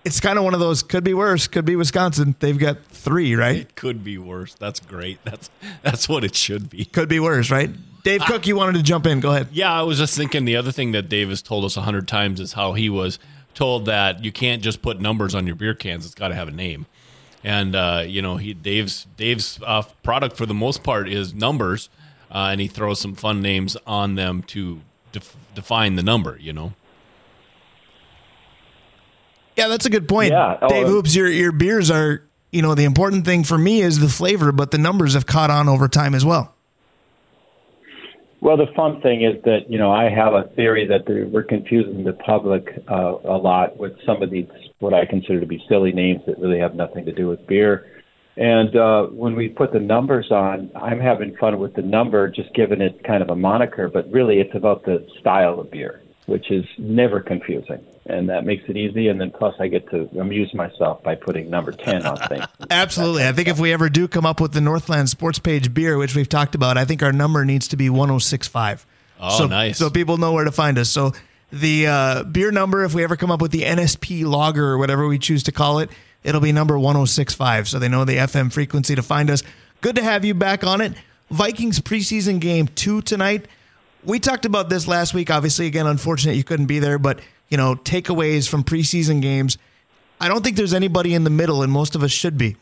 It's kind of one of those could be worse, could be Wisconsin. They've got three, right? It could be worse. That's great. That's that's what it should be. Could be worse, right? Dave Cook, you wanted to jump in. Go ahead. Yeah, I was just thinking the other thing that Dave has told us a hundred times is how he was told that you can't just put numbers on your beer cans; it's got to have a name. And uh, you know, he Dave's Dave's uh, product for the most part is numbers, uh, and he throws some fun names on them to def- define the number. You know. Yeah, that's a good point. Yeah. Oh, Dave uh, Hoops, your your beers are, you know, the important thing for me is the flavor, but the numbers have caught on over time as well. Well, the fun thing is that you know I have a theory that we're confusing the public uh, a lot with some of these what I consider to be silly names that really have nothing to do with beer. And uh, when we put the numbers on, I'm having fun with the number, just giving it kind of a moniker, but really it's about the style of beer, which is never confusing, and that makes it easy. And then plus, I get to amuse myself by putting number ten on things. Absolutely. I think if we ever do come up with the Northland Sports Page beer, which we've talked about, I think our number needs to be 1065. Oh, so, nice. So people know where to find us. So the uh, beer number, if we ever come up with the NSP lager or whatever we choose to call it, it'll be number 1065. So they know the FM frequency to find us. Good to have you back on it. Vikings preseason game two tonight. We talked about this last week. Obviously, again, unfortunate you couldn't be there, but you know, takeaways from preseason games. I don't think there's anybody in the middle, and most of us should be.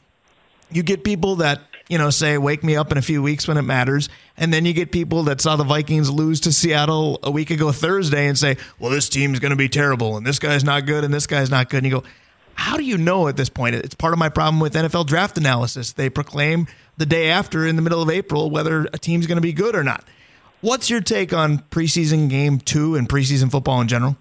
You get people that, you know, say, wake me up in a few weeks when it matters. And then you get people that saw the Vikings lose to Seattle a week ago Thursday and say, well, this team's going to be terrible, and this guy's not good, and this guy's not good. And you go, how do you know at this point? It's part of my problem with NFL draft analysis. They proclaim the day after in the middle of April whether a team's going to be good or not. What's your take on preseason game two and preseason football in general?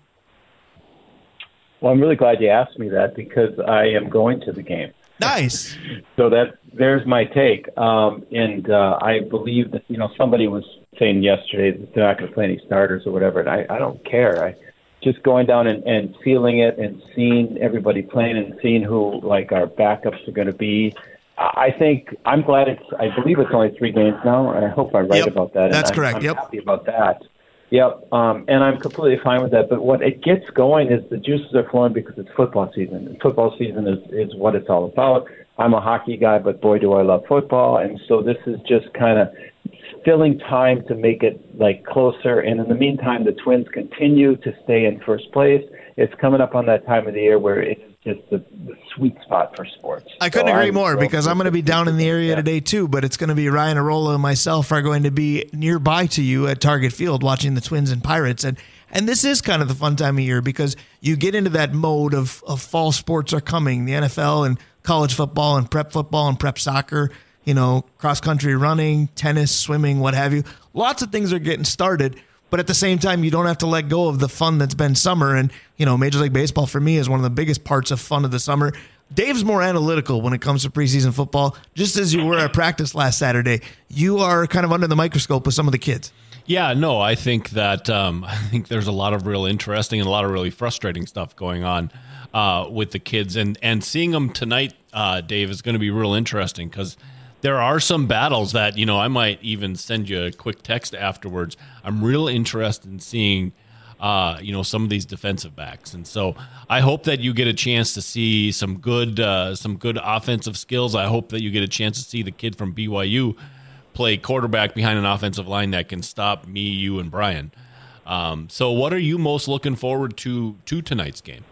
Well, I'm really glad you asked me that because I am going to the game. Nice. So that there's my take, um, and uh, I believe that you know somebody was saying yesterday that they're not going to play any starters or whatever, and I, I don't care. I just going down and, and feeling it and seeing everybody playing and seeing who like our backups are going to be. I think I'm glad it's. I believe it's only three games now, I hope I'm right Yep, about that. that's I'm- correct, I'm yep. happy about that. Yep, um, and I'm completely fine with that. But what it gets going is the juices are flowing because it's football season. And football season is is what it's all about. I'm a hockey guy, but boy, do I love football. And so this is just kind of filling time to make it like closer. And in the meantime, the Twins continue to stay in first place. It's coming up on that time of the year where it's just the, the sweet spot for sports. I couldn't So agree I'm more because I'm going to be down in the area Yeah. today too. But it's going to be Ryan Arola and myself are going to be nearby to you at Target Field watching the Twins and Pirates, and and this is kind of the fun time of year because you get into that mode of of fall sports are coming, the NFL and college football and prep football and prep soccer, you know, cross country running, tennis, swimming, what have you. Lots of things are getting started. But at the same time, you don't have to let go of the fun that's been summer. And, you know, Major League Baseball for me is one of the biggest parts of fun of the summer. Dave's more analytical when it comes to preseason football, just as you were at practice last Saturday. You are kind of under the microscope with some of the kids. Yeah, no, I think that um, I think there's a lot of real interesting and a lot of really frustrating stuff going on uh, with the kids, and and seeing them tonight, uh, Dave, is going to be real interesting because there are some battles that you know I might even send you a quick text afterwards. I'm real interested in seeing. Uh, you know some of these defensive backs, and so I hope that you get a chance to see some good, uh, some good offensive skills. I hope that you get a chance to see the kid from BYU play quarterback behind an offensive line that can stop me, you, and Brian. Um, so, what are you most looking forward to to tonight's game?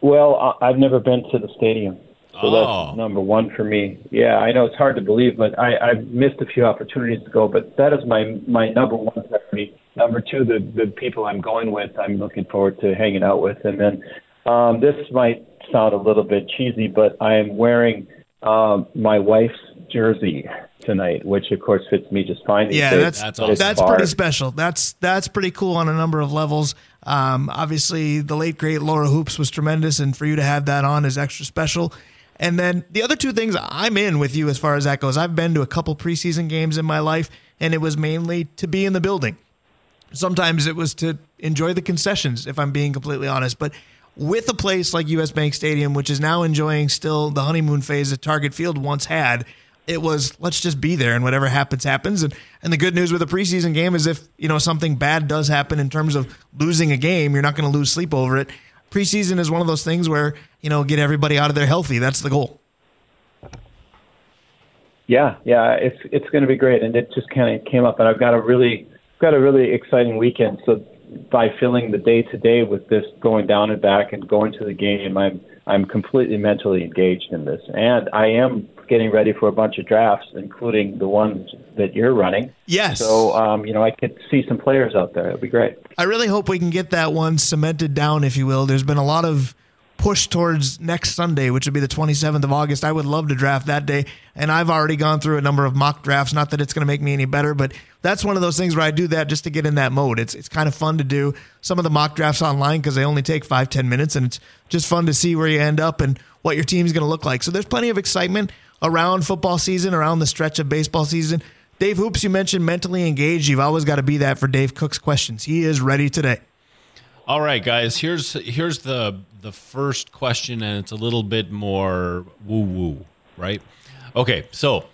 Well, I've never been to the stadium, So Oh. that's number one for me. Yeah, I know it's hard to believe, but I, I've missed a few opportunities to go. But that is my my number one priority. Number two, the the people I'm going with, I'm looking forward to hanging out with. And then um, this might sound a little bit cheesy, but I am wearing um, my wife's jersey tonight, which of course fits me just fine. Yeah, days, that's That's it's that's pretty special. That's that's pretty cool on a number of levels. Um, obviously, the late great Laura Hoops was tremendous, and for you to have that on is extra special. And then the other two things I'm in with you as far as that goes. I've been to a couple preseason games in my life, and it was mainly to be in the building. Sometimes it was to enjoy the concessions, if I'm being completely honest. But with a place like US Bank Stadium, which is now enjoying still the honeymoon phase that Target Field once had, it was let's just be there and whatever happens, happens. And and the good news with a preseason game is if, you know, something bad does happen in terms of losing a game, you're not going to lose sleep over it. Preseason is one of those things where, you know, get everybody out of there healthy. That's the goal. Yeah, yeah, it's it's going to be great, and it just kind of came up, and I've got a really got a really exciting weekend. So by filling the day to day with this going down and back and going to the game, I'm I'm completely mentally engaged in this, and I am getting ready for a bunch of drafts, including the ones that you're running. Yes. So um, you know, I could see some players out there. It'd be great. I really hope we can get that one cemented down, if you will. There's been a lot of push towards next Sunday, which would be the 27th of August. I would love to draft that day, and I've already gone through a number of mock drafts. Not that it's going to make me any better, but that's one of those things where I do that just to get in that mode. It's it's kind of fun to do some of the mock drafts online because they only take five ten minutes, and it's just fun to see where you end up and what your team's going to look like. So there's plenty of excitement around football season, around the stretch of baseball season. Dave Hoops, you mentioned mentally engaged. You've always got to be that for Dave Cook's questions. He is ready today. All right, guys. Here's here's the the first question, and it's a little bit more woo woo, right? Okay, so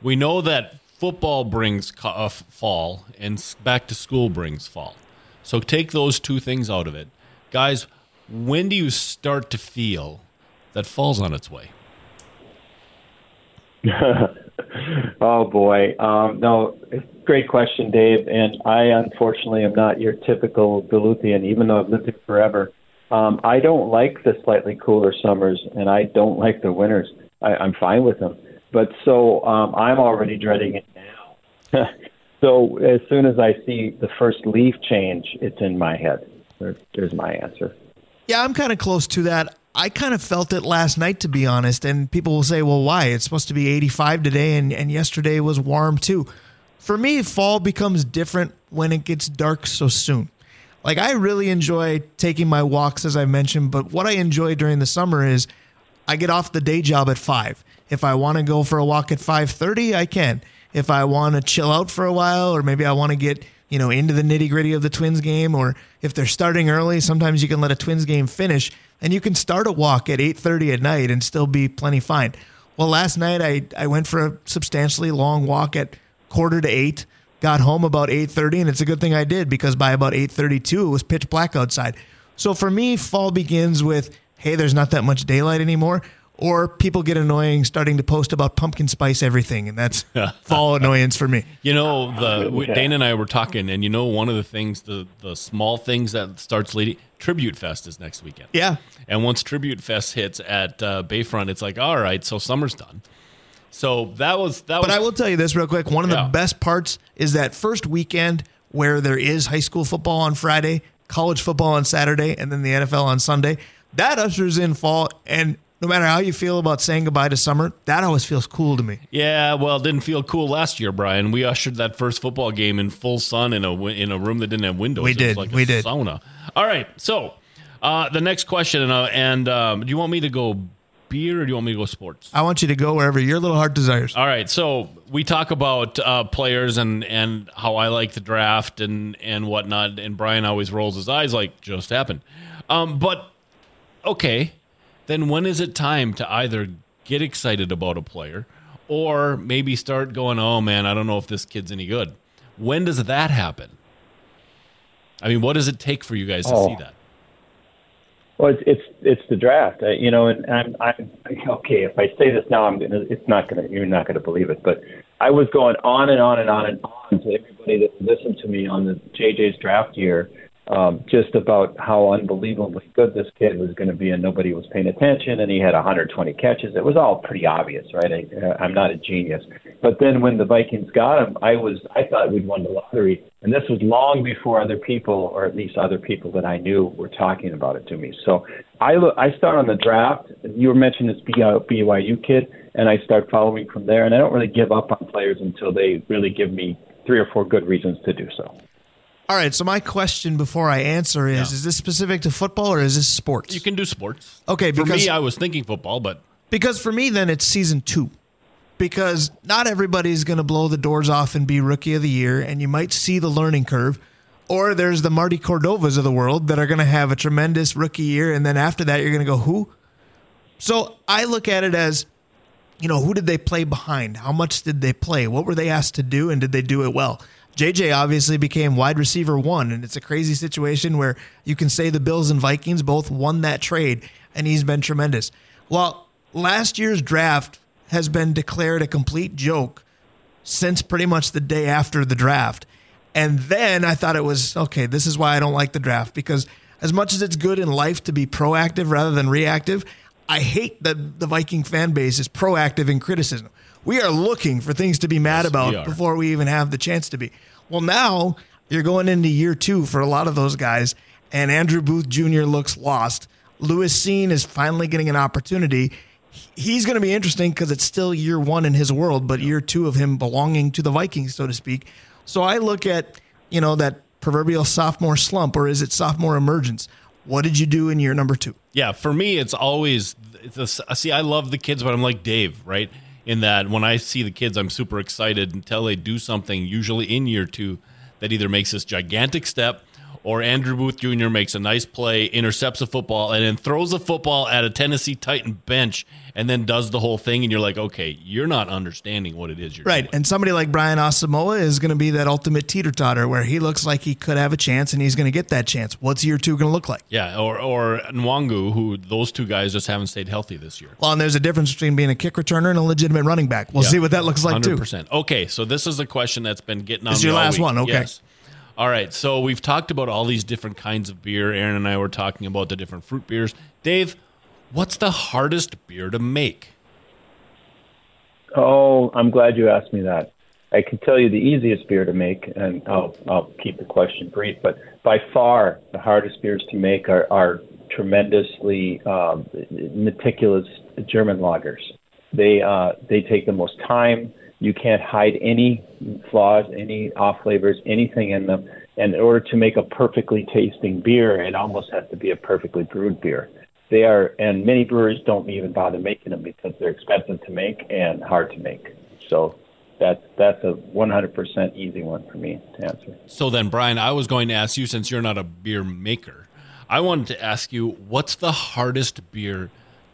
we know that football brings uh, fall, and back to school brings fall. So take those two things out of it, guys. When do you start to feel that fall's on its way? oh boy, um, no, great question, Dave. And I unfortunately am not your typical Duluthian, even though I've lived here forever. Um, I don't like the slightly cooler summers, and I don't like the winters. I, I'm fine with them, but so um, I'm already dreading it now. so as soon as I see the first leaf change, it's in my head. There, there's my answer. Yeah, I'm kind of close to that. I kind of felt it last night, to be honest. And people will say, well, why? It's supposed to be 85 today, and, and yesterday was warm too. For me, fall becomes different when it gets dark so soon. Like, I really enjoy taking my walks, as I mentioned, but what I enjoy during the summer is I get off the day job at 5. If I want to go for a walk at 5:30, I can. If I want to chill out for a while or maybe I want to get, you know, into the nitty-gritty of the Twins game or if they're starting early, sometimes you can let a Twins game finish and you can start a walk at 8:30 at night and still be plenty fine. Well, last night I I went for a substantially long walk at quarter to 8, got home about 8:30 and it's a good thing I did because by about 8:32 it was pitch black outside. So for me, fall begins with hey, there's not that much daylight anymore. Or people get annoying starting to post about pumpkin spice everything, and that's fall annoyance for me. You know, the we, Dana and I were talking, and you know, one of the things, the the small things that starts leading. Tribute Fest is next weekend. Yeah, And once Tribute Fest hits at uh, Bayfront, it's like, all right, so summer's done. So that was that. But was, I will tell you this real quick. One of Yeah. the best parts is that first weekend where there is high school football on Friday, college football on Saturday, and then the NFL on Sunday. That ushers in fall. And no matter how you feel about saying goodbye to summer, that always feels cool to me. Yeah, well, it didn't feel cool last year, Brian. We ushered that first football game in full sun in a in a room that didn't have windows. We It was did, like we did. Sauna. All right, so uh, the next question, uh, and um, do you want me to go beer or do you want me to go sports? I want you to go wherever your little heart desires. All right, so we talk about uh, players and and how I like the draft and and whatnot, and Brian always rolls his eyes like just happened. Um, but okay, then when is it time to either get excited about a player or maybe start going, oh man, I don't know if this kid's any good. When does that happen? I mean, what does it take for you guys to Oh. see that? Well, it's it's it's the draft, uh, you know, and I'm I'm okay. If I say this now, I'm gonna. It's not gonna. You're not gonna believe it, but I was going on and on and on and on to everybody that listened to me on the JJ's draft year, um, just about how unbelievably good this kid was going to be, and nobody was paying attention. And he had 120 catches. It was all pretty obvious, right? I, I'm not a genius, but then when the Vikings got him, I was I thought we'd won the lottery, and this was long before other people, or at least other people that I knew, were talking about it to me. So I look, I start on the draft. You were mentioning this BYU kid, and I start following from there. And I don't really give up on players until they really give me three or four good reasons to do so. All right. So my question before I answer is: yeah. Is this specific to football or is this sports? You can do sports. Okay. Because, for me, I was thinking football, but because for me, then it's season two. Because not everybody's going to blow the doors off and be rookie of the year, and you might see the learning curve. Or there's the Marty Cordovas of the world that are going to have a tremendous rookie year, and then after that, you're going to go who? So I look at it as, you know, who did they play behind? How much did they play? What were they asked to do, and did they do it well? JJ obviously became wide receiver one, and it's a crazy situation where you can say the Bills and Vikings both won that trade, and he's been tremendous. Well, last year's draft has been declared a complete joke since pretty much the day after the draft. And then I thought it was okay, this is why I don't like the draft because as much as it's good in life to be proactive rather than reactive, I hate that the Viking fan base is proactive in criticism. We are looking for things to be mad yes, about before we even have the chance to be. Well, now you're going into year two for a lot of those guys, and Andrew Booth Jr. looks lost. Lewis Cine is finally getting an opportunity. He's going to be interesting because it's still year one in his world, but year two of him belonging to the Vikings, so to speak. So I look at, you know, that proverbial sophomore slump, or is it sophomore emergence? What did you do in year number two? Yeah, for me, it's always it's a, see. I love the kids, but I'm like Dave, right? In that when I see the kids, I'm super excited until they do something. Usually in year two, that either makes this gigantic step or Andrew Booth Jr. makes a nice play, intercepts a football, and then throws a football at a Tennessee Titan bench and then does the whole thing. And you're like, okay, you're not understanding what it is you're right. Doing. And somebody like Brian Asamoah is going to be that ultimate teeter totter where he looks like he could have a chance and he's going to get that chance. What's year two going to look like? Yeah. Or, or Nwangwu, who those two guys just haven't stayed healthy this year. Well, and there's a difference between being a kick returner and a legitimate running back. We'll yeah. see what that looks like 100%. too. Okay. So this is a question that's been getting on. This is your last week. one. Okay. Yes. All right, so we've talked about all these different kinds of beer. Aaron and I were talking about the different fruit beers. Dave, what's the hardest beer to make? Oh, I'm glad you asked me that. I can tell you the easiest beer to make, and I'll, I'll keep the question brief, but by far the hardest beers to make are, are tremendously um, meticulous German lagers. They, uh, they take the most time you can't hide any flaws, any off flavors, anything in them. And in order to make a perfectly tasting beer, it almost has to be a perfectly brewed beer. They are, and many brewers don't even bother making them because they're expensive to make and hard to make. So that's that's a 100% easy one for me to answer. So then, Brian, I was going to ask you since you're not a beer maker, I wanted to ask you what's the hardest beer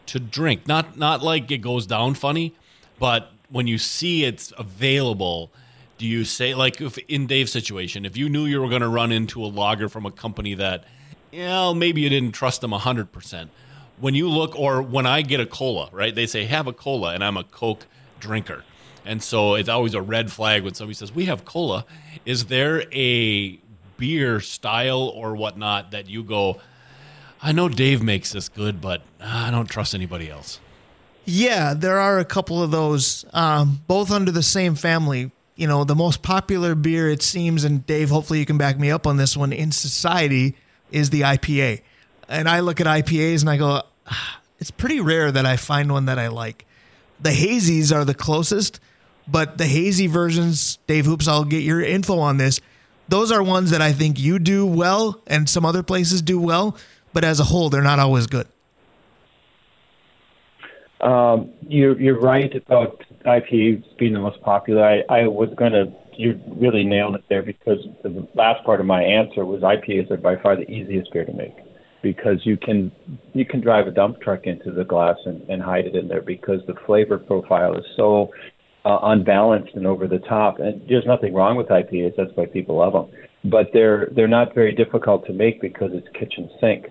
to drink? Not not like it goes down funny, but when you see it's available, do you say like if in Dave's situation, if you knew you were going to run into a lager from a company that, you know, maybe you didn't trust them hundred percent. When you look, or when I get a cola, right? They say have a cola, and I'm a Coke drinker, and so it's always a red flag when somebody says we have cola. Is there a beer style or whatnot that you go? I know Dave makes this good, but ah, I don't trust anybody else. Yeah, there are a couple of those, um, both under the same family. You know, the most popular beer, it seems, and Dave, hopefully you can back me up on this one, in society is the IPA. And I look at IPAs and I go, ah, it's pretty rare that I find one that I like. The hazies are the closest, but the hazy versions, Dave Hoops, I'll get your info on this. Those are ones that I think you do well and some other places do well, but as a whole, they're not always good. Um, you're you're right about IPAs being the most popular. I, I was going to you really nailed it there because the last part of my answer was IPAs are by far the easiest beer to make because you can you can drive a dump truck into the glass and, and hide it in there because the flavor profile is so uh, unbalanced and over the top. And there's nothing wrong with IPAs. That's why people love them. But they're they're not very difficult to make because it's kitchen sink.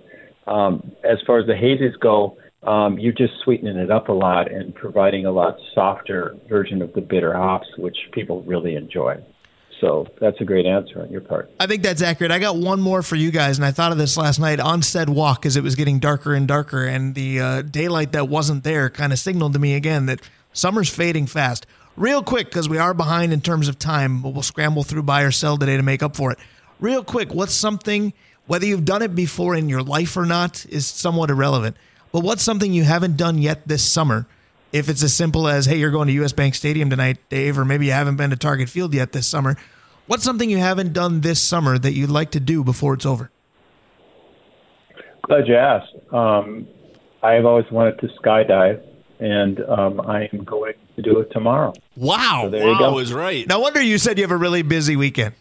Um, as far as the hazes go, um, you're just sweetening it up a lot and providing a lot softer version of the bitter hops, which people really enjoy. So that's a great answer on your part. I think that's accurate. I got one more for you guys, and I thought of this last night on said walk as it was getting darker and darker, and the uh, daylight that wasn't there kind of signaled to me again that summer's fading fast. Real quick, because we are behind in terms of time, but we'll scramble through buy or sell today to make up for it. Real quick, what's something, whether you've done it before in your life or not, is somewhat irrelevant, but what's something you haven't done yet this summer? If it's as simple as, hey, you're going to US Bank Stadium tonight, Dave, or maybe you haven't been to Target Field yet this summer, what's something you haven't done this summer that you'd like to do before it's over? Glad you asked. Um, I've always wanted to skydive, and um, I am going to do it tomorrow. Wow. So there you wow go. is right. No wonder you said you have a really busy weekend.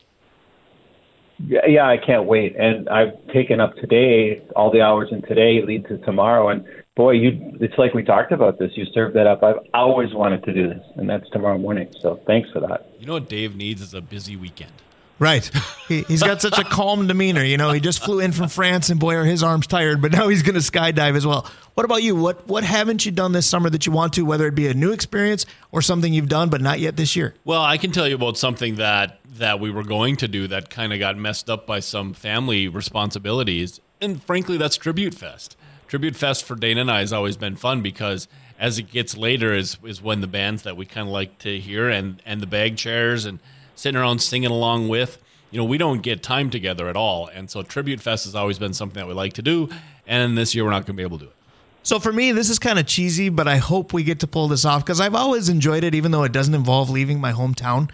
Yeah, I can't wait. And I've taken up today, all the hours in today lead to tomorrow. And boy, you it's like we talked about this. You served that up. I've always wanted to do this, and that's tomorrow morning. So thanks for that. You know what Dave needs is a busy weekend. Right. He, he's got such a calm demeanor. You know, he just flew in from France, and boy, are his arms tired. But now he's going to skydive as well. What about you? What What haven't you done this summer that you want to? Whether it be a new experience or something you've done but not yet this year. Well, I can tell you about something that that we were going to do that kind of got messed up by some family responsibilities, and frankly, that's Tribute Fest. Tribute Fest for Dana and I has always been fun because as it gets later is is when the bands that we kind of like to hear and and the bag chairs and sitting around singing along with. You know, we don't get time together at all, and so Tribute Fest has always been something that we like to do. And this year, we're not going to be able to do it. So for me, this is kind of cheesy, but I hope we get to pull this off because I've always enjoyed it, even though it doesn't involve leaving my hometown.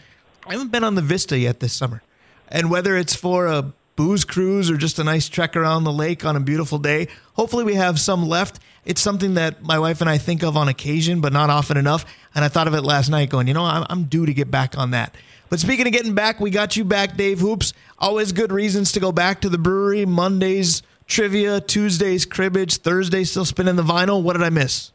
I haven't been on the Vista yet this summer, and whether it's for a booze cruise or just a nice trek around the lake on a beautiful day, hopefully we have some left. It's something that my wife and I think of on occasion, but not often enough. And I thought of it last night, going, you know, I'm, due to get back on that. But speaking of getting back, we got you back, Dave Hoops. Always good reasons to go back to the brewery. Mondays trivia, Tuesdays cribbage, Thursdays still spinning the vinyl. What did I miss?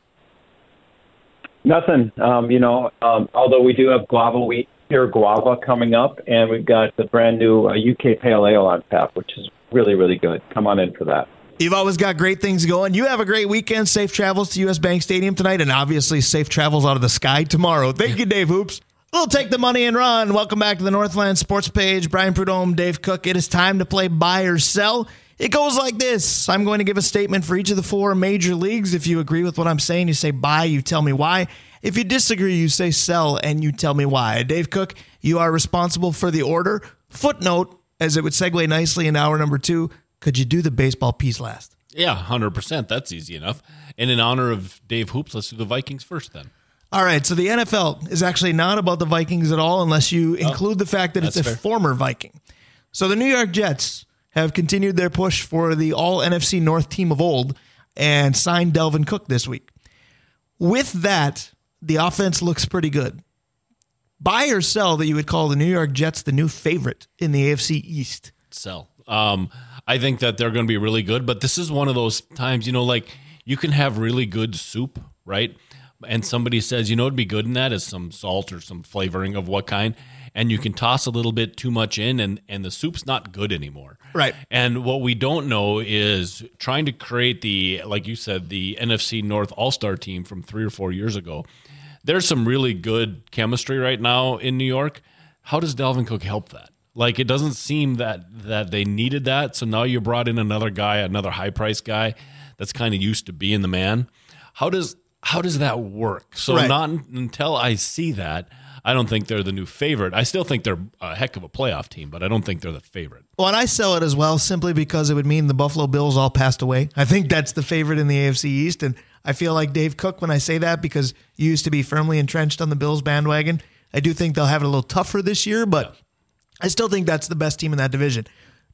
Nothing. Um, you know, um, although we do have guava wheat here, guava coming up, and we've got the brand new uh, UK Pale Ale on tap, which is really, really good. Come on in for that. You've always got great things going. You have a great weekend. Safe travels to US Bank Stadium tonight, and obviously safe travels out of the sky tomorrow. Thank you, Dave Hoops. We'll take the money and run. Welcome back to the Northland Sports Page. Brian Prudhomme, Dave Cook. It is time to play buy or sell. It goes like this. I'm going to give a statement for each of the four major leagues. If you agree with what I'm saying, you say buy, you tell me why. If you disagree, you say sell, and you tell me why. Dave Cook, you are responsible for the order. Footnote, as it would segue nicely in hour number two, could you do the baseball piece last? Yeah, hundred percent. That's easy enough. And in honor of Dave Hoops, let's do the Vikings first. Then All right, so the NFL is actually not about the Vikings at all, unless you include the fact that it's a that's fair. former Viking. So the New York Jets have continued their push for the All NFC North team of old and signed Dalvin Cook this week. With that, the offense looks pretty good. Buy or sell that you would call the New York Jets the new favorite in the AFC East. sell. Um, I think that they're going to be really good, but this is one of those times, you know, like you can have really good soup, right? And somebody says, you know, it'd be good in that is some salt or some flavoring of what kind, and you can toss a little bit too much in, and and the soup's not good anymore. Right. And what we don't know is trying to create the, like you said, the NFC North All Star team from three or four years ago. There's some really good chemistry right now in New York. How does Dalvin Cook help that? Like it doesn't seem that that they needed that. So now you brought in another guy, another high price guy that's kind of used to being the man. How does how does that work? So Right. not until I see that, I don't think they're the new favorite. I still think they're a heck of a playoff team, but I don't think they're the favorite. Well, and I sell it as well simply because it would mean the Buffalo Bills all passed away. I think that's the favorite in the AFC East. And I feel like Dave Cook when I say that because you used to be firmly entrenched on the Bills bandwagon. I do think they'll have it a little tougher this year, but I still think that's the best team in that division.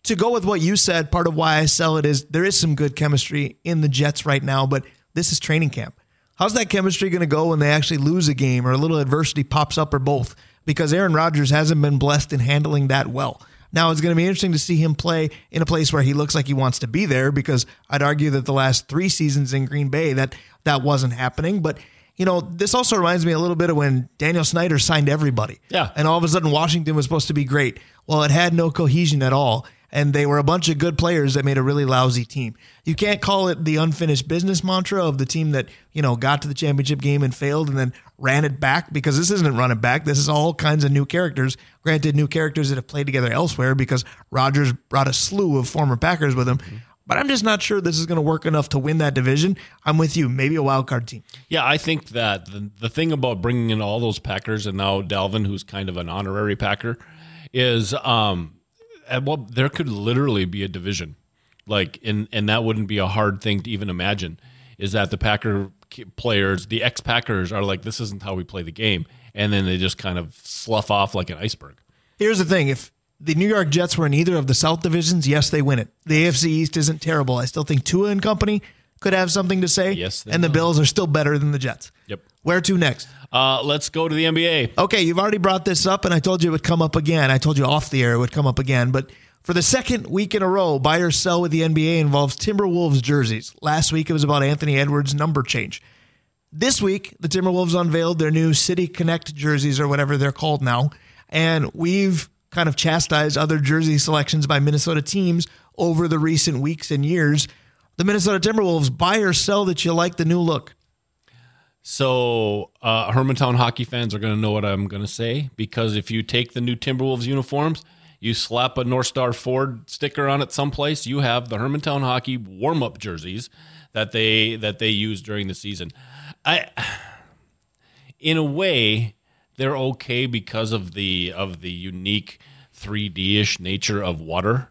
To go with what you said, part of why I sell it is there is some good chemistry in the Jets right now, but this is training camp. How's that chemistry going to go when they actually lose a game or a little adversity pops up or both? Because Aaron Rodgers hasn't been blessed in handling that well. Now it's going to be interesting to see him play in a place where he looks like he wants to be there because I'd argue that the last 3 seasons in Green Bay that that wasn't happening, but you know, this also reminds me a little bit of when Daniel Snyder signed everybody. Yeah. And all of a sudden Washington was supposed to be great. Well, it had no cohesion at all. And they were a bunch of good players that made a really lousy team. You can't call it the unfinished business mantra of the team that, you know, got to the championship game and failed and then ran it back because this isn't running back. This is all kinds of new characters. Granted, new characters that have played together elsewhere because Rodgers brought a slew of former Packers with him. But I'm just not sure this is going to work enough to win that division. I'm with you. Maybe a wild card team. Yeah, I think that the, the thing about bringing in all those Packers and now Dalvin, who's kind of an honorary Packer, is um, well, there could literally be a division, like, and and that wouldn't be a hard thing to even imagine. Is that the Packer players, the ex Packers, are like, this isn't how we play the game, and then they just kind of slough off like an iceberg. Here's the thing: if the New York Jets were in either of the South divisions, yes, they win it. The AFC East isn't terrible. I still think Tua and company could have something to say. Yes, they and the. Bills are still better than the Jets. Yep. Where to next? Uh, let's go to the NBA. Okay, you've already brought this up, and I told you it would come up again. I told you off the air it would come up again, but for the second week in a row, buy or sell with the NBA involves Timberwolves jerseys. Last week it was about Anthony Edwards' number change. This week, the Timberwolves unveiled their new City Connect jerseys, or whatever they're called now, and we've kind of chastised other jersey selections by Minnesota teams over the recent weeks and years. The Minnesota Timberwolves, buy or sell that you like the new look. So, uh, Hermantown hockey fans are going to know what I'm going to say because if you take the new Timberwolves uniforms, you slap a North Star Ford sticker on it someplace, you have the Hermantown hockey warm up jerseys that they that they use during the season. I, in a way, they're okay because of the of the unique 3D ish nature of water,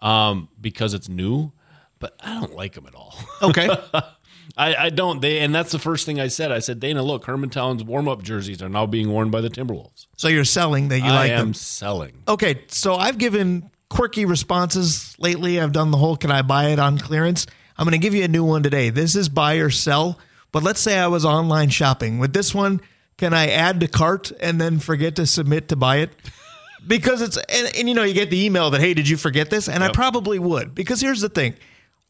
um, because it's new. But I don't like them at all. Okay. I, I don't. They and that's the first thing I said. I said, Dana, look, Herman Hermantown's warm up jerseys are now being worn by the Timberwolves. so you're selling that you like I like am them. selling. Okay, so I've given quirky responses lately. I've done the whole can I buy it on clearance. I'm going to give you a new one today. This is buy or sell, but let's say I was online shopping. With this one, can I add to cart and then forget to submit to buy it? Because it's, and, and you know, you get the email that, hey, did you forget this? And I probably would. Because here's the thing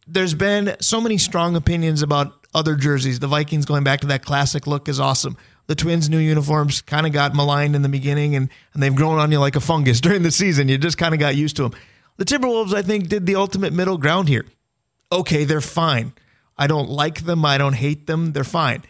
there's been so many strong opinions about other jerseys. The Vikings going back to that classic look is awesome. The Twins' new uniforms kind of got maligned in the beginning, and, and they've grown on you like a fungus during the season. You just kind of got used to them. The Timberwolves, I think, did the ultimate middle ground here. Okay, they're fine. I don't like them. I don't hate them. They're fine.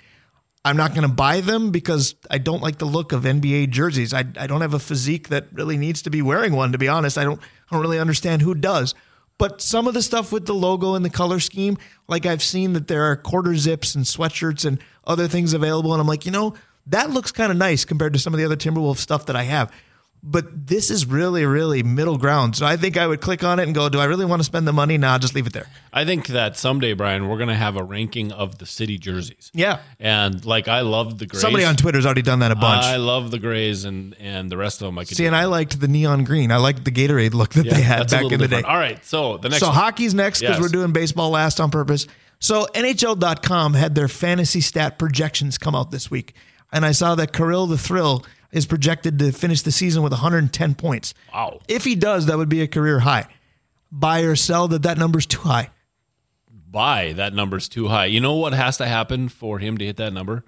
I'm not going to buy them because I don't like the look of NBA jerseys. I, I don't have a physique that really needs to be wearing one, to be honest. I don't, I don't really understand who does. But some of the stuff with the logo and the color scheme, like I've seen that there are quarter zips and sweatshirts and other things available. And I'm like, you know, that looks kind of nice compared to some of the other Timberwolf stuff that I have. But this is really, really middle ground. So I think I would click on it and go, do I really want to spend the money? Nah, just leave it there. I think that someday, Brian, we're going to have a ranking of the city jerseys. Yeah. And like, I love the Grays. Somebody on Twitter's already done that a bunch. I love the Grays and and the rest of them. I could See, and I liked the neon green. I liked the Gatorade look that Yeah, they had back in the day. All right, so the next So one. hockey's next because Yes. we're doing baseball last on purpose. So NHL.com had their fantasy stat projections come out this week, and I saw that Kirill the Thrill is projected to finish the season with 110 points. Wow. If he does, that would be a career high. Buy or sell that that number's too high. buy that number's too high. You know what has to happen for him to hit that number?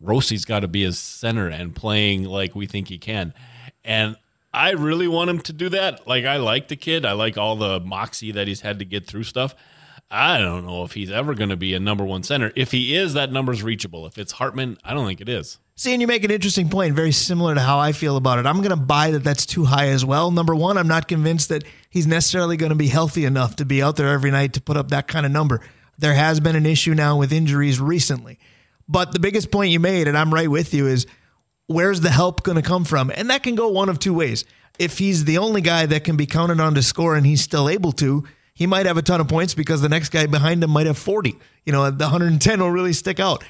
Rossi's got to be his center and playing like we think he can. And I really want him to do that. Like I like the kid. I like all the moxie that he's had to get through stuff. I don't know if he's ever going to be a number one center. If he is, that number's reachable. If it's Hartman, I don't think it is. See, and you make an interesting point, very similar to how I feel about it. I'm going to buy that that's too high as well. Number one, I'm not convinced that he's necessarily going to be healthy enough to be out there every night to put up that kind of number. There has been an issue now with injuries recently. But the biggest point you made, and I'm right with you, is where's the help going to come from? And that can go one of two ways. If he's the only guy that can be counted on to score and he's still able to, he might have a ton of points because the next guy behind him might have 40. You know, the 110 will really stick out.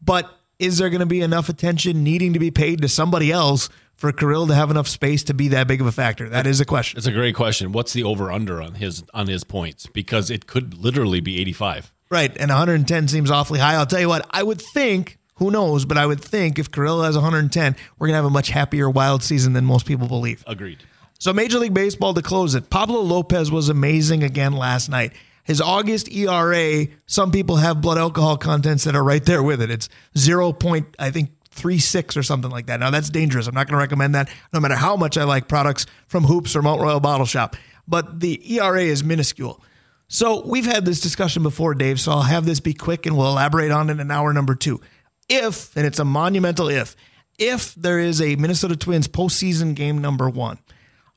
But is there going to be enough attention needing to be paid to somebody else for Kirill to have enough space to be that big of a factor? That is a question. It's a great question. What's the over under on his on his points? Because it could literally be 85. Right. And 110 seems awfully high. I'll tell you what, I would think, who knows, but I would think if Kirill has 110, we're going to have a much happier wild season than most people believe. Agreed. So, Major League Baseball to close it. Pablo Lopez was amazing again last night. His August ERA, some people have blood alcohol contents that are right there with it. It's 0. Point, I think, 36 or something like that. Now, that's dangerous. I'm not going to recommend that no matter how much I like products from Hoops or Mount Royal Bottle Shop. but the ERA is minuscule. So we've had this discussion before, Dave. So I'll have this be quick and we'll elaborate on it in hour number two. If, and it's a monumental if, if there is a Minnesota Twins postseason game number one,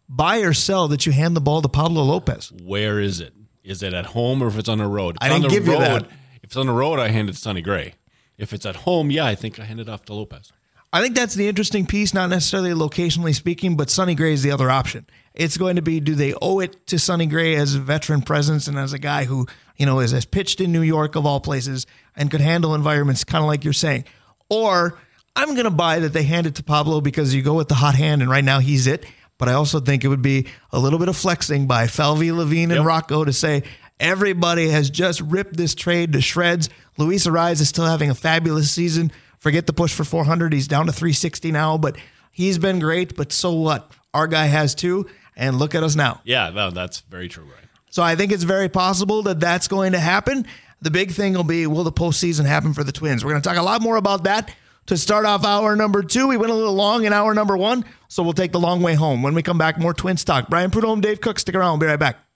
buy or sell that you hand the ball to Pablo Lopez. Where is it? Is it at home or if it's on the road? If I didn't the give you road, that. If it's on the road, I hand it to Sonny Gray. If it's at home, yeah, I think I hand it off to Lopez. I think that's the interesting piece, not necessarily locationally speaking, but Sonny Gray is the other option. It's going to be do they owe it to Sonny Gray as a veteran presence and as a guy who, you know, is pitched in New York of all places and could handle environments kind of like you're saying. Or I'm going to buy that they hand it to Pablo because you go with the hot hand and right now he's it. But I also think it would be a little bit of flexing by Falvey, Levine, and Yep. Rocco to say everybody has just ripped this trade to shreds. Luis Arraez is still having a fabulous season. Forget the push for 400. He's down to 360 now, but he's been great. But so what? Our guy has too. And look at us now. Yeah, no, that's very true, Ryan. So I think it's very possible that that's going to happen. The big thing will be will the postseason happen for the Twins? We're going to talk a lot more about that to start off hour number two. We went a little long in hour number one, so we'll take the long way home. When we come back, more Twins talk. Brian Prudhomme, Dave Cook, stick around. We'll be right back.